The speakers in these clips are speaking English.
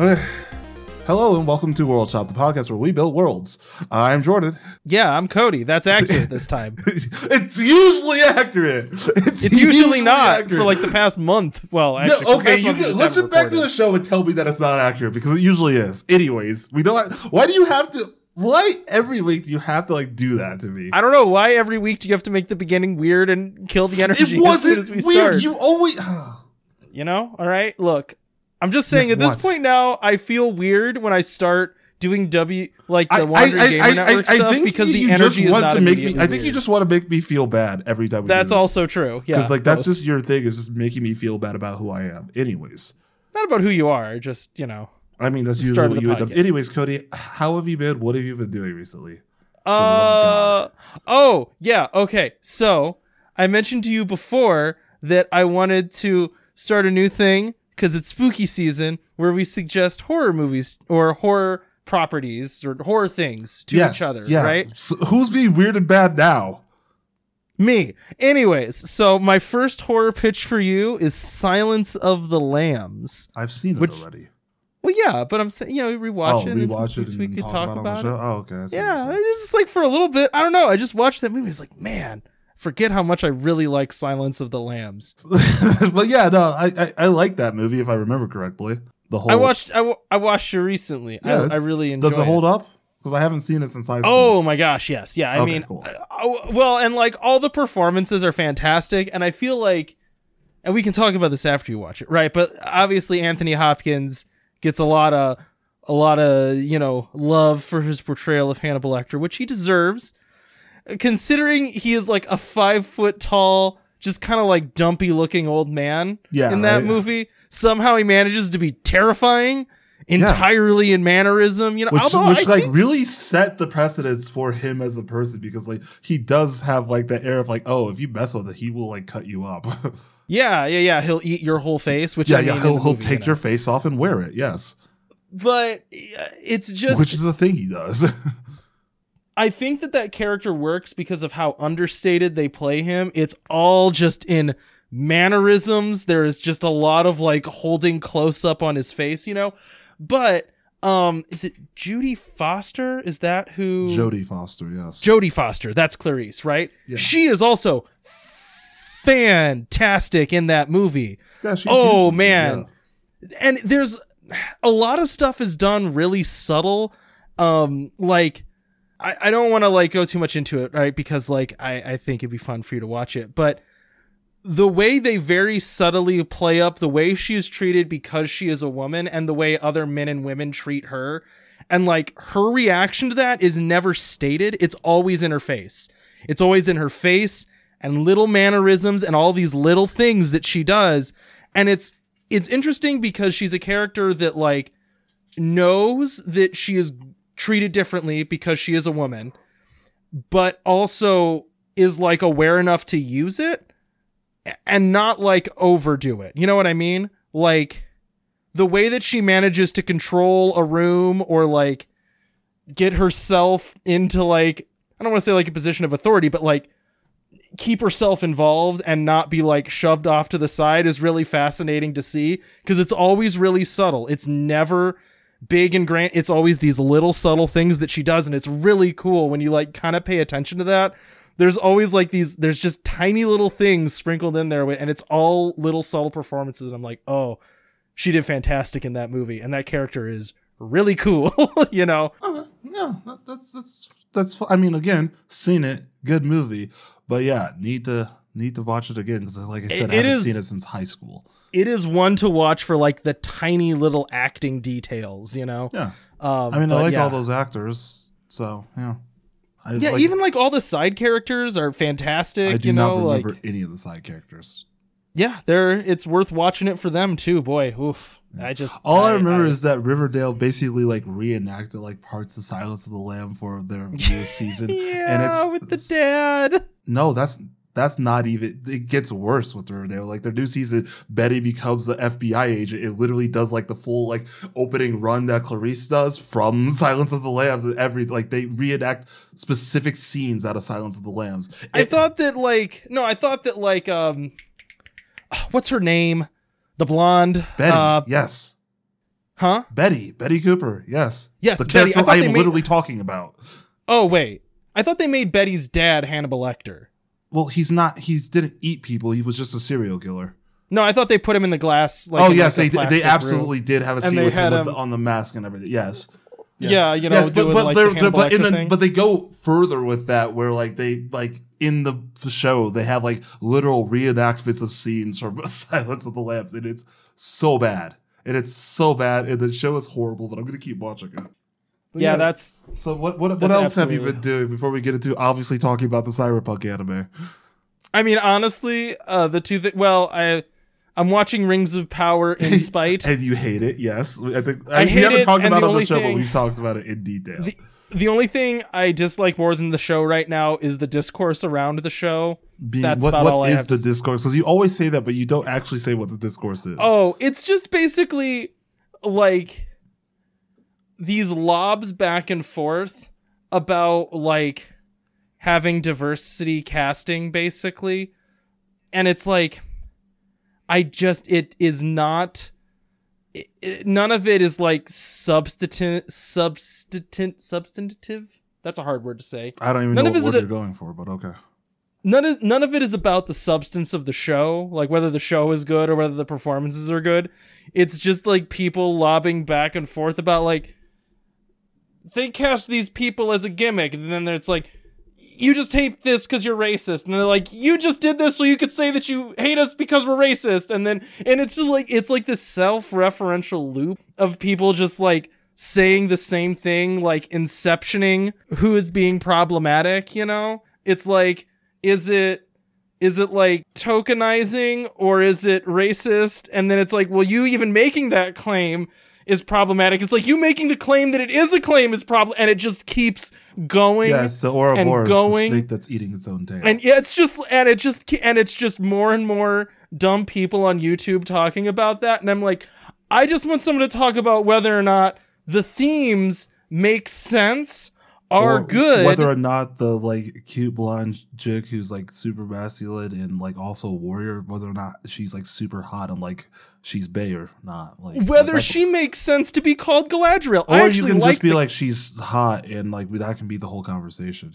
Eh, hello and welcome to World Shop, the podcast where we build worlds. I'm Jordan. Yeah, I'm Cody. That's accurate this time. it's usually accurate. It's, It's usually not for like the past month. Well, actually, the okay, you can, listen back to the show and tell me that it's not accurate because it usually is. Anyways, we don't. Why do you have to? Why every week do you have to like do that to me? I don't know why every week do you have to make the beginning weird and kill the energy it as wasn't as we weird. start. You always. You know? All right. Look, I'm just saying. At this point now, I feel weird when I start doing W like the I, I, Wandering I, Gamer I, Network I, I stuff because you, the you energy is not to make me. I think you just want to make me feel bad every time. That's also true. Yeah, because like that's both. just your thing is just making me feel bad about who I am. Anyways, not about who you are. Just you know. I mean that's usually what you end up. Anyways, Cody, how have you been? What have you been doing recently? Uh oh yeah okay so I mentioned to you before that I wanted to start a new thing because it's spooky season where we suggest horror movies or horror properties or horror things to Yes, each other yeah. right So who's being weird and bad now? me anyways so my first horror pitch for you is Silence of the Lambs I've seen it Which- already. well yeah but I'm saying you know rewatch oh, it and rewatch it we could talk, talk about, about, it. on the it show? Oh, okay. I see what you're Yeah, it's just like for a little bit. I don't know. I just watched that movie. It's like, man, forget how much I really like Silence of the Lambs. but yeah, no, I, I I like that movie if I remember correctly. The whole I watched. I, I watched it recently. Yeah, I, I really enjoyed. Does it hold up? Because I haven't seen it since high school. Oh my gosh, yes, yeah. I Okay, mean, cool. uh, well, and like all the performances are fantastic, and I feel like, and we can talk about this after you watch it, right? But obviously, Anthony Hopkins gets a lot of, a lot of you know love for his portrayal of Hannibal Lecter, which he deserves, considering he is like a five foot tall, just kind of like dumpy looking old man Yeah, in that right. movie. Somehow he manages to be terrifying. Entirely in mannerism, you know. which, although which like think- really set the precedence for him as a person because like he does have like that air of like oh if you mess with it he will like cut you up Yeah, yeah, yeah. He'll eat your whole face, which yeah I mean, yeah he'll, he'll take you know. your face off and wear it yes But uh, it's just, which is the thing he does I think that that character works because of how understated they play him. It's all just in mannerisms. There is just a lot of like holding close up on his face, you know. But um, is it Judy Foster? Is that who? Jodie Foster yes Jodie Foster. That's Clarice, right? Yeah. She is also fantastic in that movie. yeah, she's Oh, man. yeah. and there's a lot of stuff is done really subtle um like i, I don't want to like go too much into it right because like I, I think it'd be fun for you to watch it but the way they very subtly play up the way she is treated because she is a woman and the way other men and women treat her and like her reaction to that is never stated. It's always in her face. It's always in her face and little mannerisms and all these little things that she does. And it's it's interesting because she's a character that like knows that she is treated differently because she is a woman but also is like aware enough to use it and not like overdo it you know what i mean like the way that she manages to control a room or like get herself into like i don't want to say like a position of authority but like keep herself involved and not be like shoved off to the side is really fascinating to see because it's always really subtle. It's never big and grand. It's always these little subtle things that she does and it's really cool when you like kind of pay attention to that. There's always like these there's just tiny little things sprinkled in there and it's all little subtle performances and I'm like, "Oh, she did fantastic in that movie and that character is really cool." you know. Okay, yeah, that, that's that's that's. I mean, again, seen it, good movie, but yeah, need to need to watch it again because, like I said, It- I haven't is- seen it since high school. It is one to watch for like the tiny little acting details, you know. Yeah, Um, I mean, I like yeah. all those actors, so yeah. I Yeah, like- even like all the side characters are fantastic. I do you know, not remember like any of the side characters. yeah, they're it's worth watching it for them too. Boy, oof. I just All I, remember is that Riverdale basically like reenacted like parts of Silence of the Lamb for their new season, yeah, and it's with the dad. No, that's that's not even. It gets worse with Riverdale. Like their new season, Betty becomes the FBI agent. It literally does like the full like opening run that Clarice does from Silence of the Lambs. Every like they reenact specific scenes out of Silence of the Lambs. I thought that like no, I thought that like um, what's her name? The blonde Betty, Uh, yes, Huh? Betty, Betty Cooper. Yes. Yes, the Betty. I character I they am made- literally talking about. Oh wait, I thought they made Betty's dad Hannibal Lecter. Well, he's not. He didn't eat people. He was just a serial killer. No, I thought they put him in the glass. Like, oh yes, like, they they plastic room. absolutely did have a scene with him, had with him- the- on the mask and everything. Yes. Yes. Yeah, you know, yes, but but like, they're, the they're- but the, but they go further with that, where like they like in the, the show they have like literal reenactments of scenes from Silence of the Lambs, and it's so bad, and it's so bad, and the show is horrible, but I'm gonna keep watching it. But yeah, that's so. What what, what that's else have you been doing before we get into obviously talking about the cyberpunk anime? I mean, honestly, uh, the two that well, I I'm watching Rings of Power in spite. And you hate it, yes. I think I we hate haven't it, talked about the it on the show, thing- but we've talked about it in detail. the the only thing I dislike more than the show right now is the discourse around the show. Being- that's what, about what all I is have the to discourse? Because you always say that, but you don't actually say what the discourse is. Oh, it's just basically like these lobs back and forth about like having diversity casting basically. And it's like I just it is not it, it- none of it is like substantive substantive substantive that's a hard word to say I don't even none know what word you're going for, but okay. none of none of it is about the substance of the show, like whether the show is good or whether the performances are good. It's just like people lobbing back and forth about like they cast these people as a gimmick, and then it's like you just hate this because you're racist, and they're like you just did this so you could say that you hate us because we're racist, and then and it's just like it's like this self-referential loop of people just like saying the same thing, like inceptioning who is being problematic. You know, it's like is it is it like tokenizing or is it racist? And then it's like well you even making that claim is problematic it's like you making the claim that it is a claim is problem and it just keeps going Yes, the Ouroboros, going- the snake that's eating its own tail. and yeah, it's just and it just and it's just more and more dumb people on YouTube talking about that and I'm like I just want someone to talk about whether or not the themes make sense are Or good Whether or not the like cute blonde chick who's like super masculine and like also a warrior, whether or not she's like super hot and like she's bay or not. Like whether like, she makes sense to be called Galadriel. or you can like just be the- like she's hot and like that can be the whole conversation.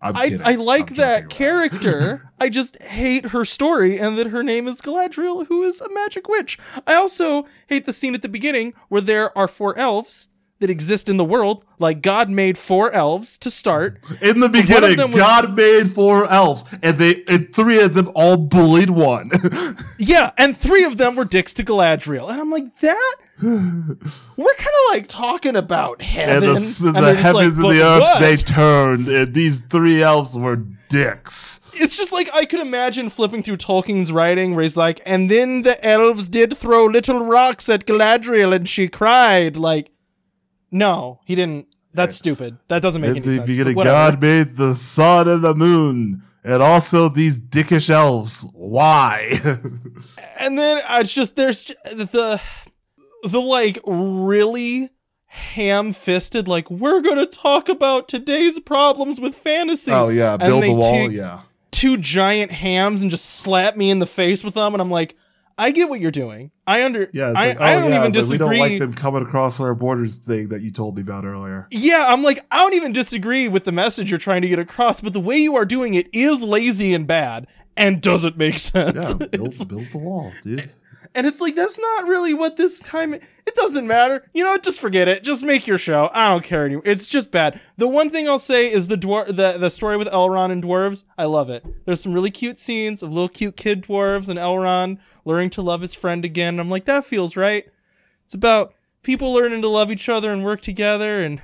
I'm I. I like I'm that character. I just hate her story and that her name is Galadriel, who is a magic witch. I also hate the scene at the beginning where there are four elves that exist in the world. Like God made four elves to start. In the beginning, was- God made four elves, and they and three of them all bullied one. Yeah, and three of them were dicks to Galadriel. And I'm like, that? We're kind of like talking about and heaven. the, and the they're like, heavens and the earth they turned, and these three elves were dicks. it's just like I could imagine flipping through Tolkien's writing where he's like, and then the elves did throw little rocks at Galadriel and she cried. Like, no, he didn't. That's stupid. That doesn't make In any the sense. but whatever. God made the sun and the moon, and also these dickish elves. Why? and then uh, it's just there's the the like really ham-fisted like we're gonna talk about today's problems with fantasy. oh yeah, build the wall. take- yeah, two giant hams and just slap me in the face with them, and I'm like, I get what you're doing. I under. yeah. I, like, I oh, don't yeah, even it's like, disagree. we don't like them coming across our borders thing that you told me about earlier. Yeah, I'm like, I don't even disagree with the message you're trying to get across, but the way you are doing it is lazy and bad and doesn't make sense. Yeah, build, build the wall, dude. and it's like, that's not really what this time. It doesn't matter. You know? Just forget it. Just make your show. I don't care anymore. It's just bad. The one thing I'll say is the dwar- the, the story with Elrond and dwarves. I love it. There's some really cute scenes of little cute kid dwarves and Elrond learning to love his friend again. I'm like, that feels right. It's about people learning to love each other and work together and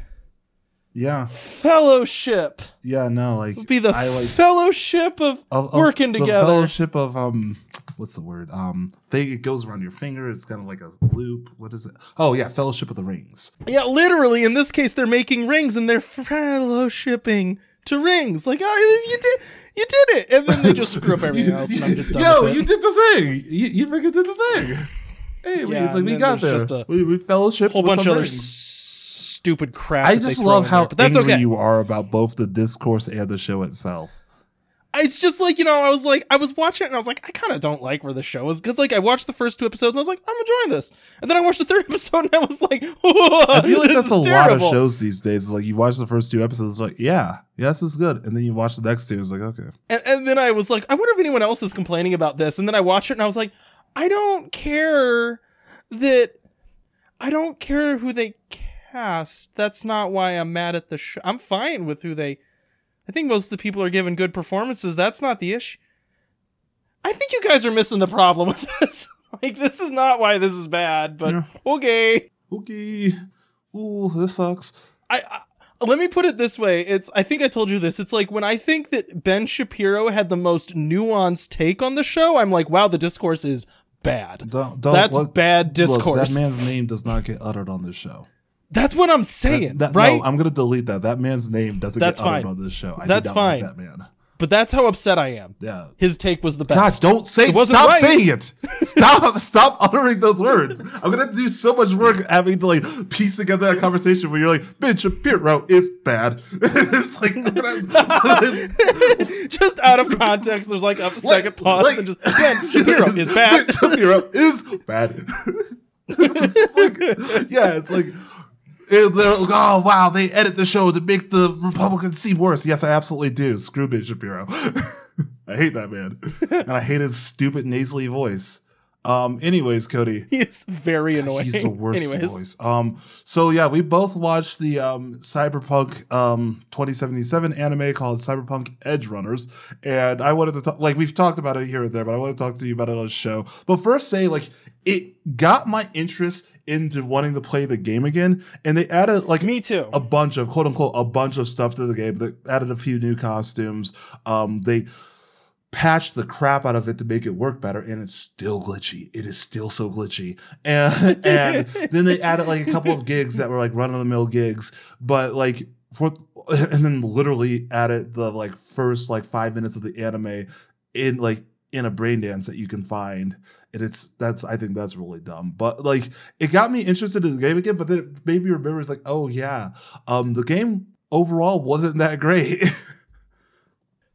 Yeah, fellowship. yeah. No, like Be the I like fellowship of, of, of working the together. fellowship of um what's the word um thing it goes around your finger it's kind of like a loop what is it oh yeah fellowship of the rings Yeah, literally. In this case, they're making rings and they're fellowshipping to rings. Like, oh, you did, you did it, and then they just screw up everything else, and I'm just done yo you did the thing you, you freaking did the thing hey we- Yeah, it's like we got there just a we, we fellowship whole with bunch of other stupid crap. I just love how there, but that's angry okay. you are about both the discourse and the show itself it's just like you know i was like i was watching it and i was like i kind of don't like where the show is because like i watched the first two episodes and i was like i'm enjoying this and then i watched the third episode and i was like I feel like that's a lot of shows these days. Like you watch the first two episodes, it's like yeah, yeah, this is good, and then you watch the next two, it's like okay, And, and then I was like, I wonder if anyone else is complaining about this. And then I watched it and I was like, I don't care that I don't care who they cast. That's not why I'm mad at the show. I'm fine with who they. I think most of the people are giving good performances. That's not the issue. I think you guys are missing the problem with this. like, this is not why this is bad, but Yeah. okay. okay, ooh, this sucks. I, I let me put it this way. It's I think I told you this. It's like when I think that Ben Shapiro had the most nuanced take on the show, I'm like, wow, the discourse is bad. Don't, don't That's what- bad Look, discourse. that man's name does not get uttered on this show. That's what I'm saying, That- right? No, I'm gonna delete that. That man's name doesn't That's get fine. on this show. I That's not like fine. that man. but that's how upset I am. Yeah. His take was the God, best. don't say It wasn't stop right. saying it. Stop stop uttering those words. I'm gonna do so much work having to like piece together that conversation where you're like, Ben Shapiro is bad. it's like just out of context, there's like a second pause like- and just Ben Shapiro is bad. Shapiro is bad. It's like- yeah, it's like it- they're like, oh wow, they edit the show to make the Republicans seem worse. Yes, I absolutely do. Screw Ben Shapiro. I hate that man, and I hate his stupid nasally voice. Um. Anyways, Cody, he's very annoying. He's the worst Anyways, voice. Um, so yeah, we both watched the um Cyberpunk um 2077 anime called Cyberpunk Edge Runners, and I wanted to talk like we've talked about it here and there, but I want to talk to you about it on the show. But first, say like it got my interest into wanting to play the game again, and they added like me too. a bunch of quote unquote a bunch of stuff to the game. They added a few new costumes. Um, they patched the crap out of it to make it work better, and it's still glitchy. It is still so glitchy. And and then they added like a couple of gigs that were like run of the mill gigs, but like for and then literally added the like first like five minutes of the anime in like in a brain dance that you can find. And it's that's I think that's really dumb. But like it got me interested in the game again, but then it made me remember it's like, oh yeah, um the game overall wasn't that great.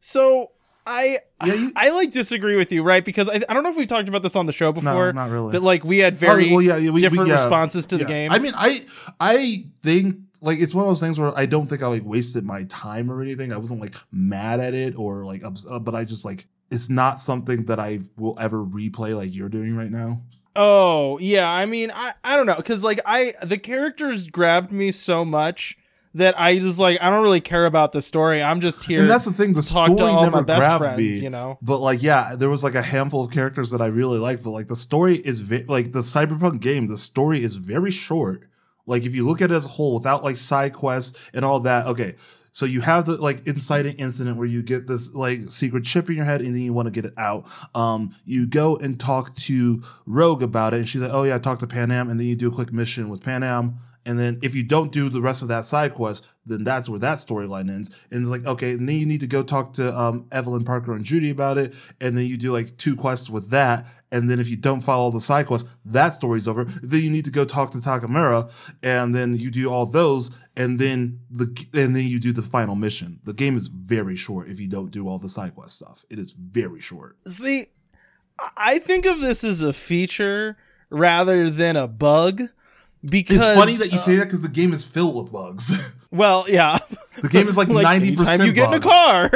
So I Yeah, you- I like disagree with you, right? Because I, I don't know if we've talked about this on the show before. no, not really. That like we had very Oh, well, yeah, yeah, we- we- different yeah, responses to the game. I mean, I I think like it's one of those things where I don't think I like wasted my time or anything. I wasn't like mad at it or like, but I just like it's not something that I will ever replay like you're doing right now. oh yeah, I mean I I don't know because like I the characters grabbed me so much that I just like I don't really care about the story. I'm just here and that's the thing. The story never my best grabbed friends. me. You know. But like, yeah, there was like a handful of characters that I really liked, but like the story is ve- like the cyberpunk game. The story is very short. Like if you look at it as a whole, without like side quests and all that. Okay, so you have the like inciting incident where you get this like secret chip in your head and then you want to get it out. Um, you go and talk to Rogue about it, and she's like, "Oh yeah, I talked to Panam," and then you do a quick mission with Panam. And then if you don't do the rest of that side quest, then that's where that storyline ends. And it's like, okay, and then you need to go talk to um, Evelyn Parker and Judy about it. And then you do like two quests with that. And then if you don't follow all the side quest, that story's over. Then you need to go talk to Takemura, and then you do all those, and then the and then you do the final mission. The game is very short if you don't do all the side quest stuff. It is very short. See, I- think of this as a feature rather than a bug. Because It's funny that you uh, say that because the game is filled with bugs. well, yeah. The game is like ninety anytime percent. you get in a car.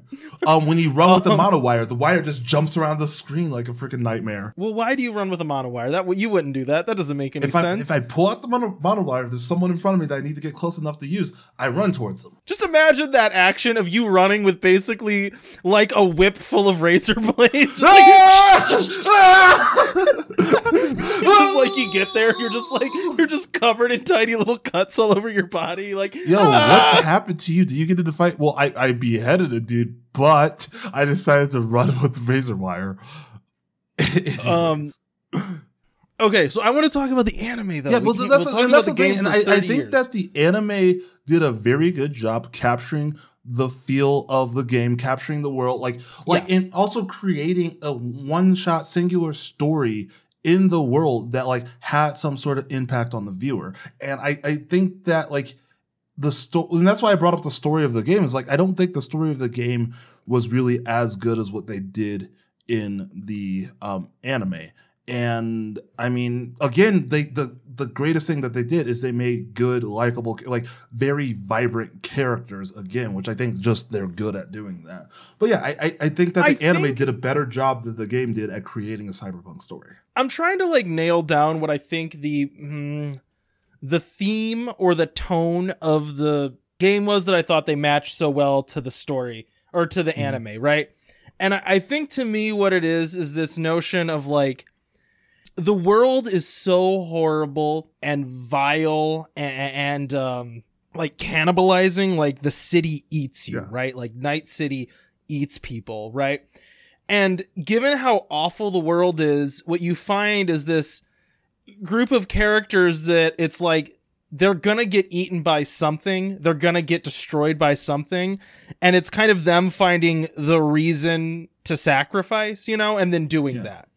um, when you run with the mono wire, the wire just jumps around the screen like a freaking nightmare. well, why do you run with a monowire? That you wouldn't do that. That doesn't make any If I, sense. if I pull out the mono, wire, if there's someone in front of me that I need to get close enough to use, I run towards them. Just imagine that action of you running with basically like a whip full of razor blades. Just like, just like you get there, you're just like you're just covered in tiny little cuts all over your body. Like, Yo, "Ah!" what happened to you? Did you get into the fight? Well, I, I beheaded a dude, but I decided to run with razor wire. Um, Okay, so I want to talk about the anime though. yeah, well, that's, we'll about that's the thing. game And I, I think years. that the anime did a very good job capturing the feel of the game, capturing the world, like, like, and also creating a one-shot singular story in the world that like had some sort of impact on the viewer. And I, I think that like the story, and that's why I brought up the story of the game. Is like I don't think the story of the game was really as good as what they did in the um, anime. And I mean, again, they the the greatest thing that they did is they made good, likable, like very vibrant characters again, which I think just they're good at doing that. But yeah, I I, I think that the I anime think- did a better job than the game did at creating a cyberpunk story. I'm trying to like nail down what I think the mm, the theme or the tone of the game was that I thought they matched so well to the story or to the anime, right? And I, I think to me what it is is this notion of like the world is so horrible and vile and, and um like cannibalizing like the city eats you Yeah. right like night city eats people right and given how awful the world is what you find is this group of characters that it's like they're gonna get eaten by something they're gonna get destroyed by something and it's kind of them finding the reason to sacrifice you know and then doing Yeah. that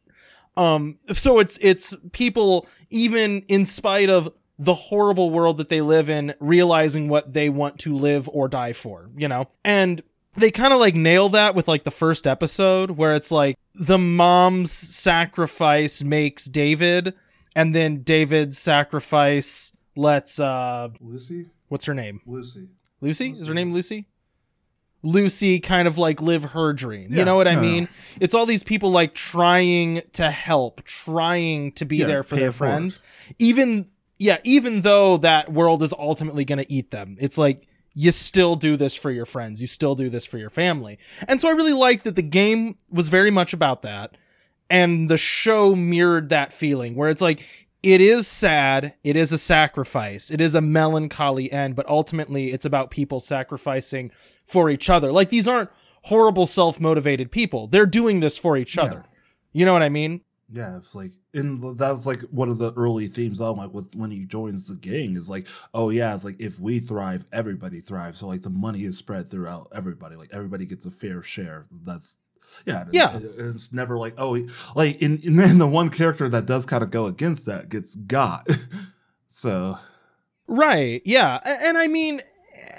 um so it's it's people even in spite of the horrible world that they live in realizing what they want to live or die for you know and they kind of like nail that with like the first episode where it's like the mom's sacrifice makes david and then david's sacrifice lets uh Lucy, what's her name? Lucy. lucy? Is her name lucy? Lucy kind of like live her dream. You know what i yeah. mean? It's all these people like trying to help trying to be Yeah, there for their it. forward. friends. Even yeah even though that world is ultimately going to eat them it's like you still do this for your friends. You still do this for your family. And so i really like that the game was very much about that and the show mirrored that feeling where it's like it is sad it is a sacrifice it is a melancholy end but ultimately it's about people sacrificing for each other like these aren't horrible self-motivated people they're doing this for each other you know what i mean Yeah, it's like in the- that was like one of the early themes of like with when he joins the gang is like, oh yeah, it's like if we thrive, everybody thrives. So like the money is spread throughout everybody. Like everybody gets a fair share. That's yeah, Yeah. it- it's never like oh, he- like in and then the one character that does kind of go against that gets got. so Right. Yeah. And I mean,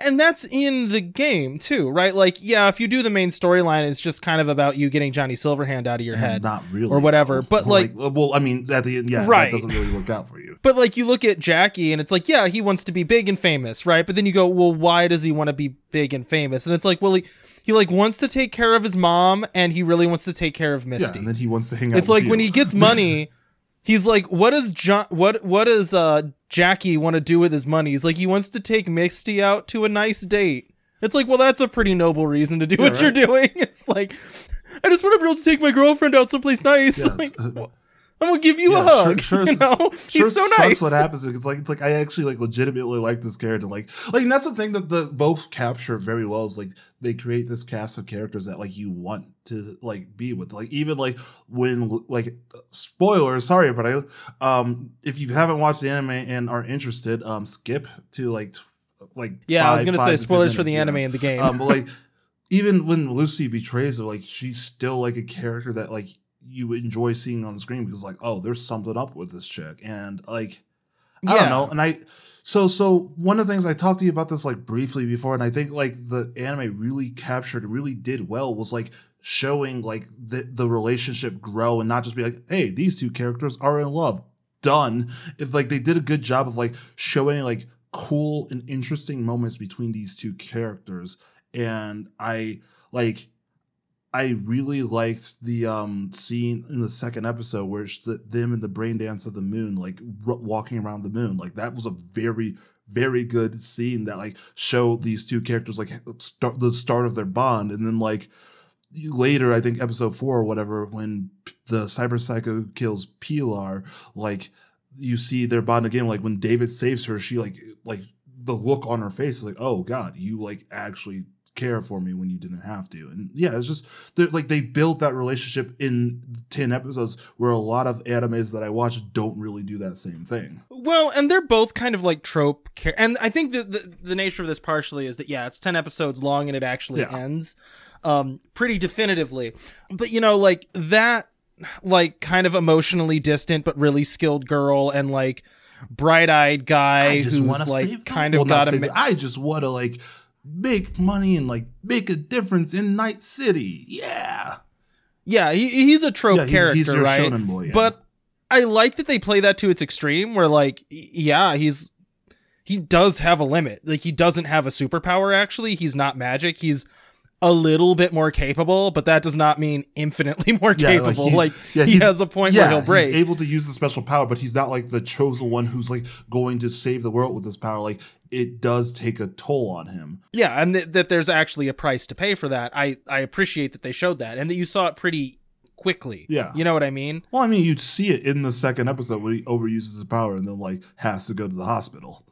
and that's in the game too, right? Like, yeah, if you do the main storyline, it's just kind of about you getting Johnny Silverhand out of your and head. not really or whatever, but, like- well, I mean at the end, yeah, Right. that doesn't really work out for you. But like you look at Jackie and it's like, yeah, he wants to be big and famous, right? But then you go, well, why does he want to be big and famous? And it's like, well, he, he like wants to take care of his mom and he really wants to take care of Misty. Yeah, and then he wants to hang out. it's like you. when he gets money, he's like, what does John what what does uh Jackie want to do with his money? He's like, he wants to take Misty out to a nice date. It's like, well, that's a pretty noble reason to do Yeah, what you're doing. It's like, I just want to be able to take my girlfriend out someplace nice. Yes. Like, I'm gonna give you a hug. Sure, you know, sure he's so sucks nice. what happens because like like I actually like legitimately like this character. Like like and that's the thing that the both capture very well is like they create this cast of characters that like you want to like be with. Like even like when like spoilers, sorry, but I um if you haven't watched the anime and are interested, um skip to like t- like Yeah, I was gonna say to 10 spoilers for the minutes, anime yeah. and the game. Um, but like, even when Lucy betrays her, like she's still like a character that like you enjoy seeing on the screen because like, oh, there's something up with this chick, and like, I Yeah. don't know, and I. So, so one of the things I talked to you about this like briefly before, and I think like the anime really captured, and really did well, was like showing like the the relationship grow, and not just be like, hey, these two characters are in love, done. If like they did a good job of like showing like cool and interesting moments between these two characters and i like i really liked the um scene in the second episode where it's the, them and the brain dance of the moon like r- walking around the moon. Like that was a very very good scene that like showed these two characters like start the start of their bond. And then like later i think episode four or whatever when the cyber psycho kills pilar like you see their bond again. Like when david saves her she like like the look on her face is like oh god you like actually care for me when you didn't have to and yeah it's just like they built that relationship in 10 episodes where a lot of animes that i watch don't really do that same thing Well, and they're both kind of like trope, char- and I think that the, the nature of this partially is that yeah, it's ten episodes long and it actually Yeah. ends, um, pretty definitively. But you know, like that, like kind of emotionally distant but really skilled girl, and like bright-eyed guy who's to like the- kind of well, got a ma- I just want to like make money and like make a difference in Night City. Yeah. yeah he, he's a trope Yeah, he- character right boy, yeah. but i like that they play that to its extreme where like yeah he's he does have a limit like he doesn't have a superpower actually he's not magic he's a little bit more capable but that does not mean infinitely more Yeah, like, capable he- like, yeah, he has a point yeah, where he'll break He's able to use the special power, but he's not like the chosen one who's like going to save the world with this power. Like it does take a toll on him. yeah and th- that there's actually a price to pay for that i i appreciate that they showed that and that you saw it pretty quickly Yeah. you know what i mean Well, I mean, you'd see it in the second episode when he overuses his power and then like has to go to the hospital.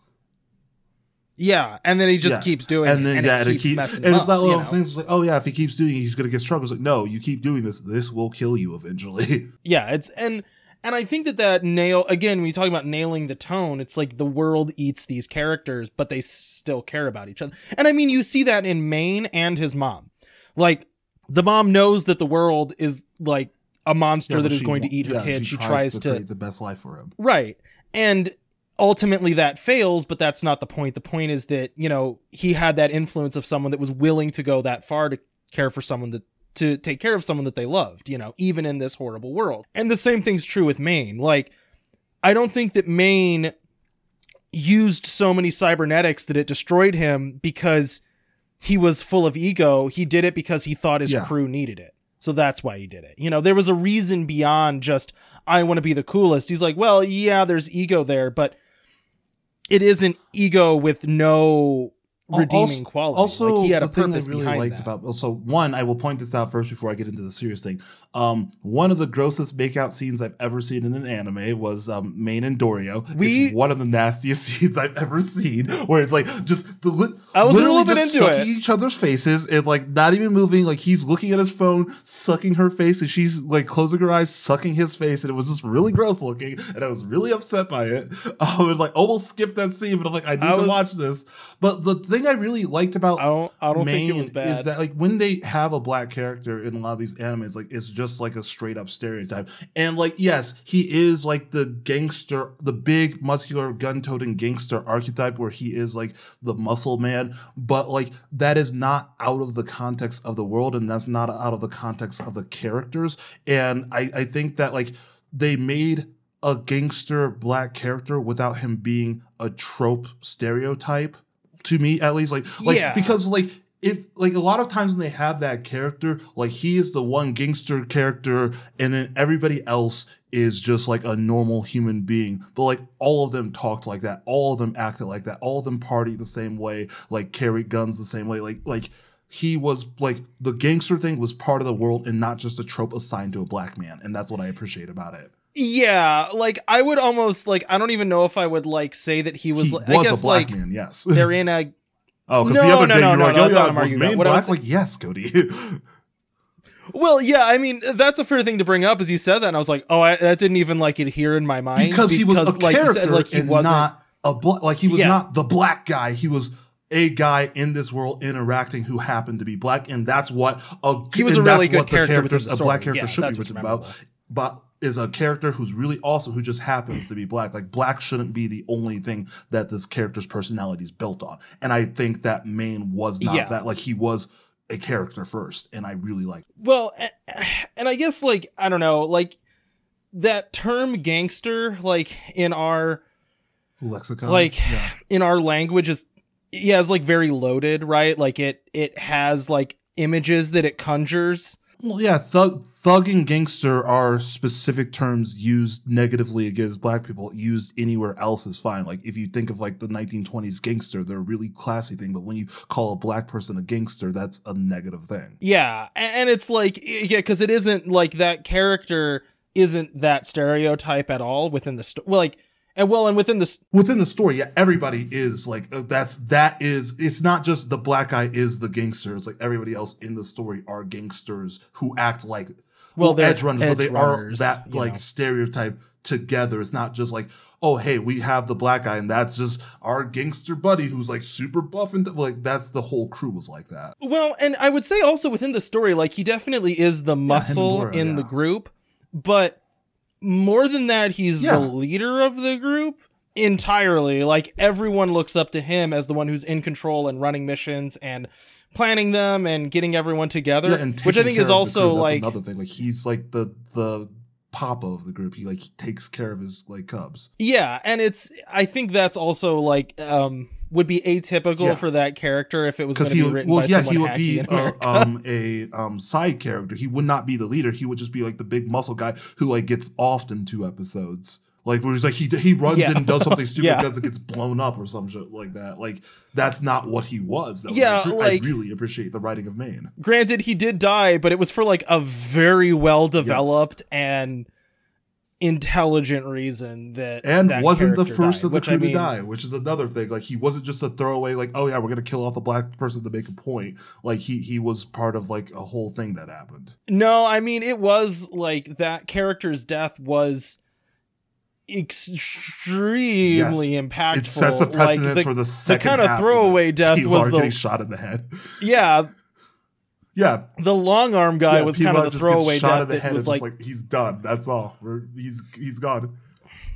yeah and then he just Yeah. keeps doing and it and yeah, it keeps keep- messing and him it's not up, one you of those know? things like, oh yeah, if he keeps doing it, he's gonna get stronger. It's like, no, you keep doing this, this will kill you eventually. yeah it's and and i think that that nail again when you talk about nailing the tone it's like the world eats these characters but they still care about each other. And i mean you see that in maine and his mom. Like the mom knows that the world is like a monster Yeah, that is going to eat her yeah, kid she, tries to, create the best life for him. right. And ultimately that fails but that's not the point. The point is that you know he had that influence of someone that was willing to go that far to care for someone that to take care of someone that they loved you know even in this horrible world. And the same thing's true with maine. Like i don't think that maine used so many cybernetics that it destroyed him because he was full of ego. He did it because he thought his Yeah. crew needed it. So that's why he did it. You know there was a reason beyond just i want to be the coolest. He's like well yeah there's ego there but it isn't ego with no redeeming also, quality Also, like he had the a thing purpose I really liked that. about so one, I will point this out first before I get into the serious thing. Um, one of the grossest makeout scenes I've ever seen in an anime was um, Maine and Dorio. We- it's one of the nastiest scenes I've ever seen, where it's like just the li- I was a literally little bit just into sucking it. each other's faces and like not even moving. Like he's looking at his phone, sucking her face, and she's like closing her eyes, sucking his face, and it was just really gross looking. And I was really upset by it. I was like almost skipped that scene, but I'm like, I need I to watch this. But the thing I really liked about i don't i don't think it Maine was bad Is that like when they have a black character in a lot of these animes, like it's just like a straight up stereotype. And like, yes, he is like the gangster, the big muscular gun toting gangster archetype where he is like the muscle man, but like that is not out of the context of the world and that's not out of the context of the characters. And I, I think that like they made a gangster black character without him being a trope stereotype to me at least like like Yeah. because like if like a lot of times when they have that character like he is the one gangster character and then everybody else is just like a normal human being. But like all of them talked like that. All of them acted like that. All of them party the same way like carry guns the same way. Like like he was like the gangster thing was part of the world and not just a trope assigned to a black man. And that's what i appreciate about it yeah like i would almost like i don't even know if i would like say that he was he like was i guess a black like man yes they're in a oh because No, the other no, day no, you were like oh yeah I'm was arguing Maine about. What I black was- like yes cody well yeah i mean that's a fair thing to bring up as you said that and i was like oh I, that didn't even like adhere in my mind because he was a like character said like he wasn't not a bla- like he was Yeah. not the black guy. He was a guy in this world interacting who happened to be black, and that's what a He was a really good what the character characters the a black character Yeah, should be written about. But is a character who's really awesome who just happens to be black. Like black shouldn't be the only thing that this character's personality is built on. And I think that Maine was not Yeah. that. Like he was a character first, and I really like. well and i guess like i don't know like that term gangster like in our Lexicon, like yeah. in our language is yeah is like very loaded right like it it has like images that it conjures Well, yeah, thug, thug and gangster are specific terms used negatively against black people. Used anywhere else is fine. Like if you think of like the 1920s gangster, they're a really classy thing. But when you call a black person a gangster, that's a negative thing. yeah and it's like yeah because it isn't like that character isn't that stereotype at all within the story well like and well and within this Within the story, yeah, everybody is like uh, that's that is. It's not just the black guy is the gangster. It's like everybody else in the story are gangsters who act like Well, well, they're edge runners, but they edge are that like know. stereotype together. It's not just like, oh, hey, we have the black guy, and that's just our gangster buddy who's like super buff and like that's the whole crew was like that. Well, and I would say also within the story, like he definitely is the muscle Dora, in the group, but more than that, he's Yeah. the leader of the group entirely. Like everyone looks up to him as the one who's in control and running missions and planning them and getting everyone together, Yeah, and which I think is care of the also like another thing. Like he's like the the papa of the group. He like takes care of his like cubs. Yeah, and it's I think that's also like um would be atypical Yeah. for that character if it was going to be written well by yeah someone he would be America. um a um side character. He would not be the leader. He would just be like the big muscle guy who like gets off in two episodes. Like where he's like he he runs Yeah. in and does something stupid Yeah. because it gets blown up or some shit like that. Like that's not what he was. Though. Yeah, I, like- I really appreciate the writing of Maine. Granted, he did die, but it was for like a very well developed and intelligent reason that and that wasn't the first died, of the crew I mean, to die, which is another thing. Like he wasn't just a throwaway, like oh yeah, we're gonna kill off a black person to make a point. Like he he was part of like a whole thing that happened. No, I mean it was like that character's death was extremely impactful. It sets the Like, precedence the- for the the second kind of throwaway death was are getting the shot in the head. yeah Yeah, the long arm guy yeah, was kind of the throwaway shot death in the head was like, like he's done. That's all. We're, he's he's gone.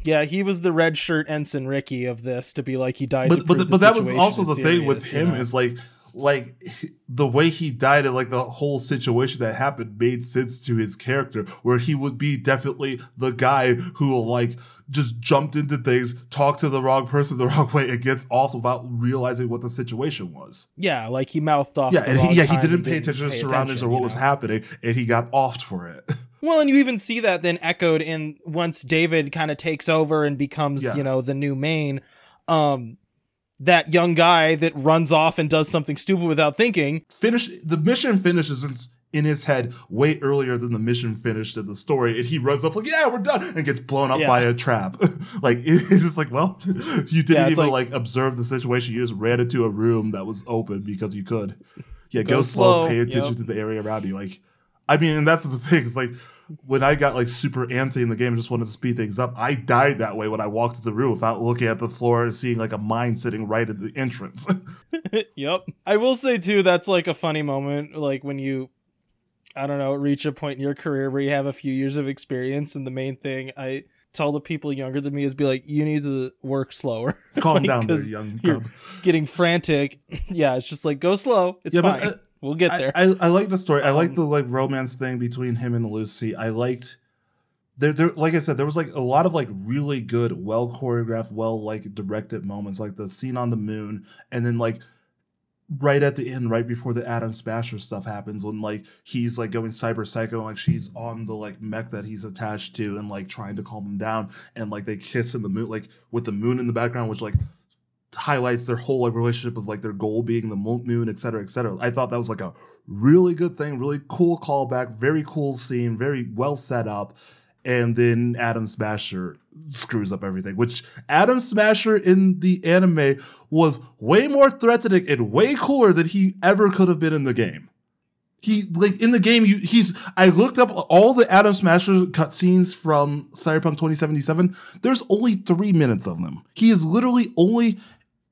yeah he was the red shirt ensign Ricky of this to be like he died But but but the that was also the thing with serious, you him know? is like like the way he died and like the whole situation that happened made sense to his character where he would be definitely the guy who like just jumped into things talked to the wrong person the wrong way and gets off without realizing what the situation was yeah like he mouthed off yeah and he, yeah he didn't pay attention to surroundings attention, or what you was know? happening and he got offed for it Well, and you even see that then echoed in once David kind of takes over and becomes, Yeah. you know, the new main. Um, that young guy that runs off and does something stupid without thinking. finish the mission finishes in, in his head way earlier than the mission finished in the story and he runs off like yeah we're done and gets blown up Yeah. by a trap like it's just like well you didn't Yeah, even like- like, observe the situation you just ran into a room that was open because you could yeah go, Go slow, slow, pay attention yep. to the area around you like i mean and that's the thing it's like when I got like super antsy in the game and just wanted to speed things up, I died that way when I walked the room without looking at the floor and seeing like a mine sitting right at the entrance. yep. I will say too, that's like a funny moment, like when you, I don't know, reach a point in your career where you have a few years of experience, and the main thing I tell the people younger than me is be like, you need to work slower. Calm Like, down there, young you're cub. getting frantic. Yeah, it's just like go slow. It's Yeah, but, fine. uh, we'll get there. I, I, like the story. I like Um, the like romance thing between him and Lucy. I liked there, there like I said, there was like a lot of like really good, well choreographed, well like directed moments, like the scene on the moon, and then like right at the end, right before the Adam Smasher stuff happens, when like he's like going cyber psycho, and, like she's on the like mech that he's attached to, and like trying to calm him down, and like they kiss in the moon, like with the moon in the background, which like highlights their whole like relationship with like their goal being the mo- moon, et cetera, et cetera. I thought that was like a really good thing, really cool callback, very cool scene, very well set up. And then Adam Smasher screws up everything, which Adam Smasher in the anime was way more threatening and way cooler than he ever could have been in the game. He like in the game, you he's I looked up all the Adam Smasher cutscenes from Cyberpunk 2077. There's only three minutes of them. He is literally only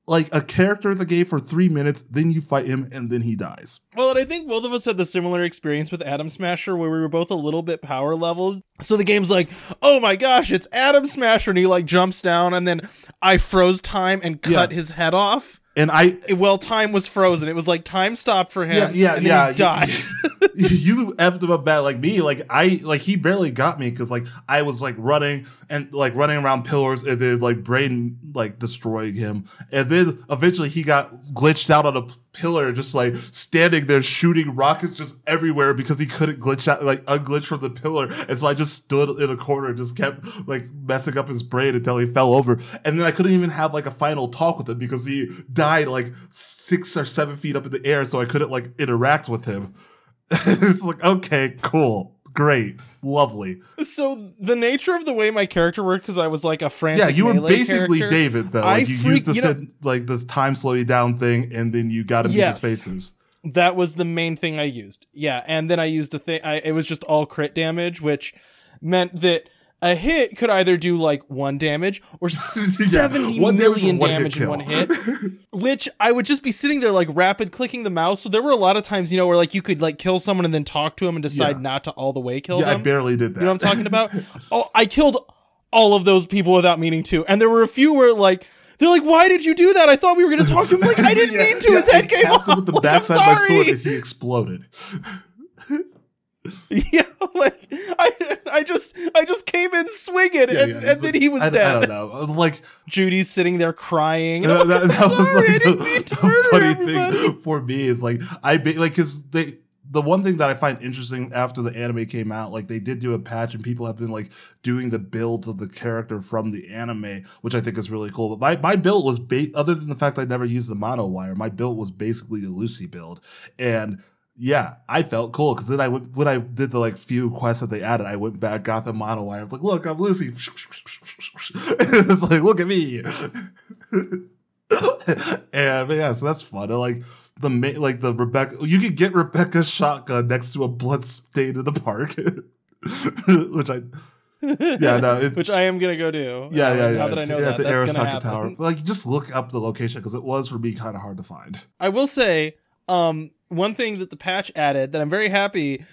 like a character in the game for three minutes, then you fight him and then he dies. Well, and I think both of us had the similar experience with Adam Smasher where we were both a little bit power leveled. So the game's like, oh my gosh, it's Adam Smasher. And he like jumps down and then I froze time and cut Yeah. his head off. And I Well, time was frozen. It was like time stopped for him. yeah, yeah, and yeah. He died. you effed him up bad like me. Like I like he barely got me because like I was like running and like running around pillars and then like brain like destroying him. And then eventually he got glitched out on a pillar, just like standing there shooting rockets just everywhere because he couldn't glitch out like unglitch from the pillar. And so I just stood in a corner and just kept like messing up his brain until he fell over. And then I couldn't even have like a final talk with him because he died like six or seven feet up in the air, so I couldn't like interact with him. it's like, okay, cool, great, lovely. so the nature of the way my character worked, because I was like a frantic Yeah, you were basically character, David though. I Like you freak- used this you know- like this time slow you down thing, and then you got him Yes. his faces. That was the main thing I used. Yeah, and then I used a thing. I, it was just all crit damage, which meant that a hit could either do like one damage or seventy damage million one damage in one hit. Which I would just be sitting there like rapid clicking the mouse. So there were a lot of times, you know, where like you could like kill someone and then talk to him and decide Yeah. not to all the way kill Yeah, I barely did that. You know what I'm talking about? oh, I killed all of those people without meaning to. And there were a few where like they're like, "Why did you do that? I thought we were going to talk to him." Like, I didn't Yeah, mean to. yeah, His head I came off. with the Like, I'm backside of my sword and he exploded. yeah, like I, I just, I just came in swinging, Yeah, and, yeah, and then like- he was I, dead. I don't know. Like Judy's sitting there crying. that, that- that was like the, the funny everybody. thing for me is like I ba- like because they the one thing that I find interesting after the anime came out, like they did do a patch and people have been like doing the builds of the character from the anime, which I think is really cool. But my, my build was ba- other than the fact I never used the mono wire, my build was basically the Lucy build. And yeah, I felt cool because then I went when I did the like few quests that they added, I went back, got the mono wire. I was like, look, I'm Lucy. it's like, look at me. and but yeah, so that's fun. And, like the ma- like the Rebecca, you could get Rebecca's shotgun next to a blood stain in the park, which I yeah no it, which I am gonna go do. yeah Uh, yeah yeah Now that I know at that, the that's gonna happen. Tower. Like just look up the location because it was for me kind of hard to find. I will say, um, one thing that the patch added that I'm very happy.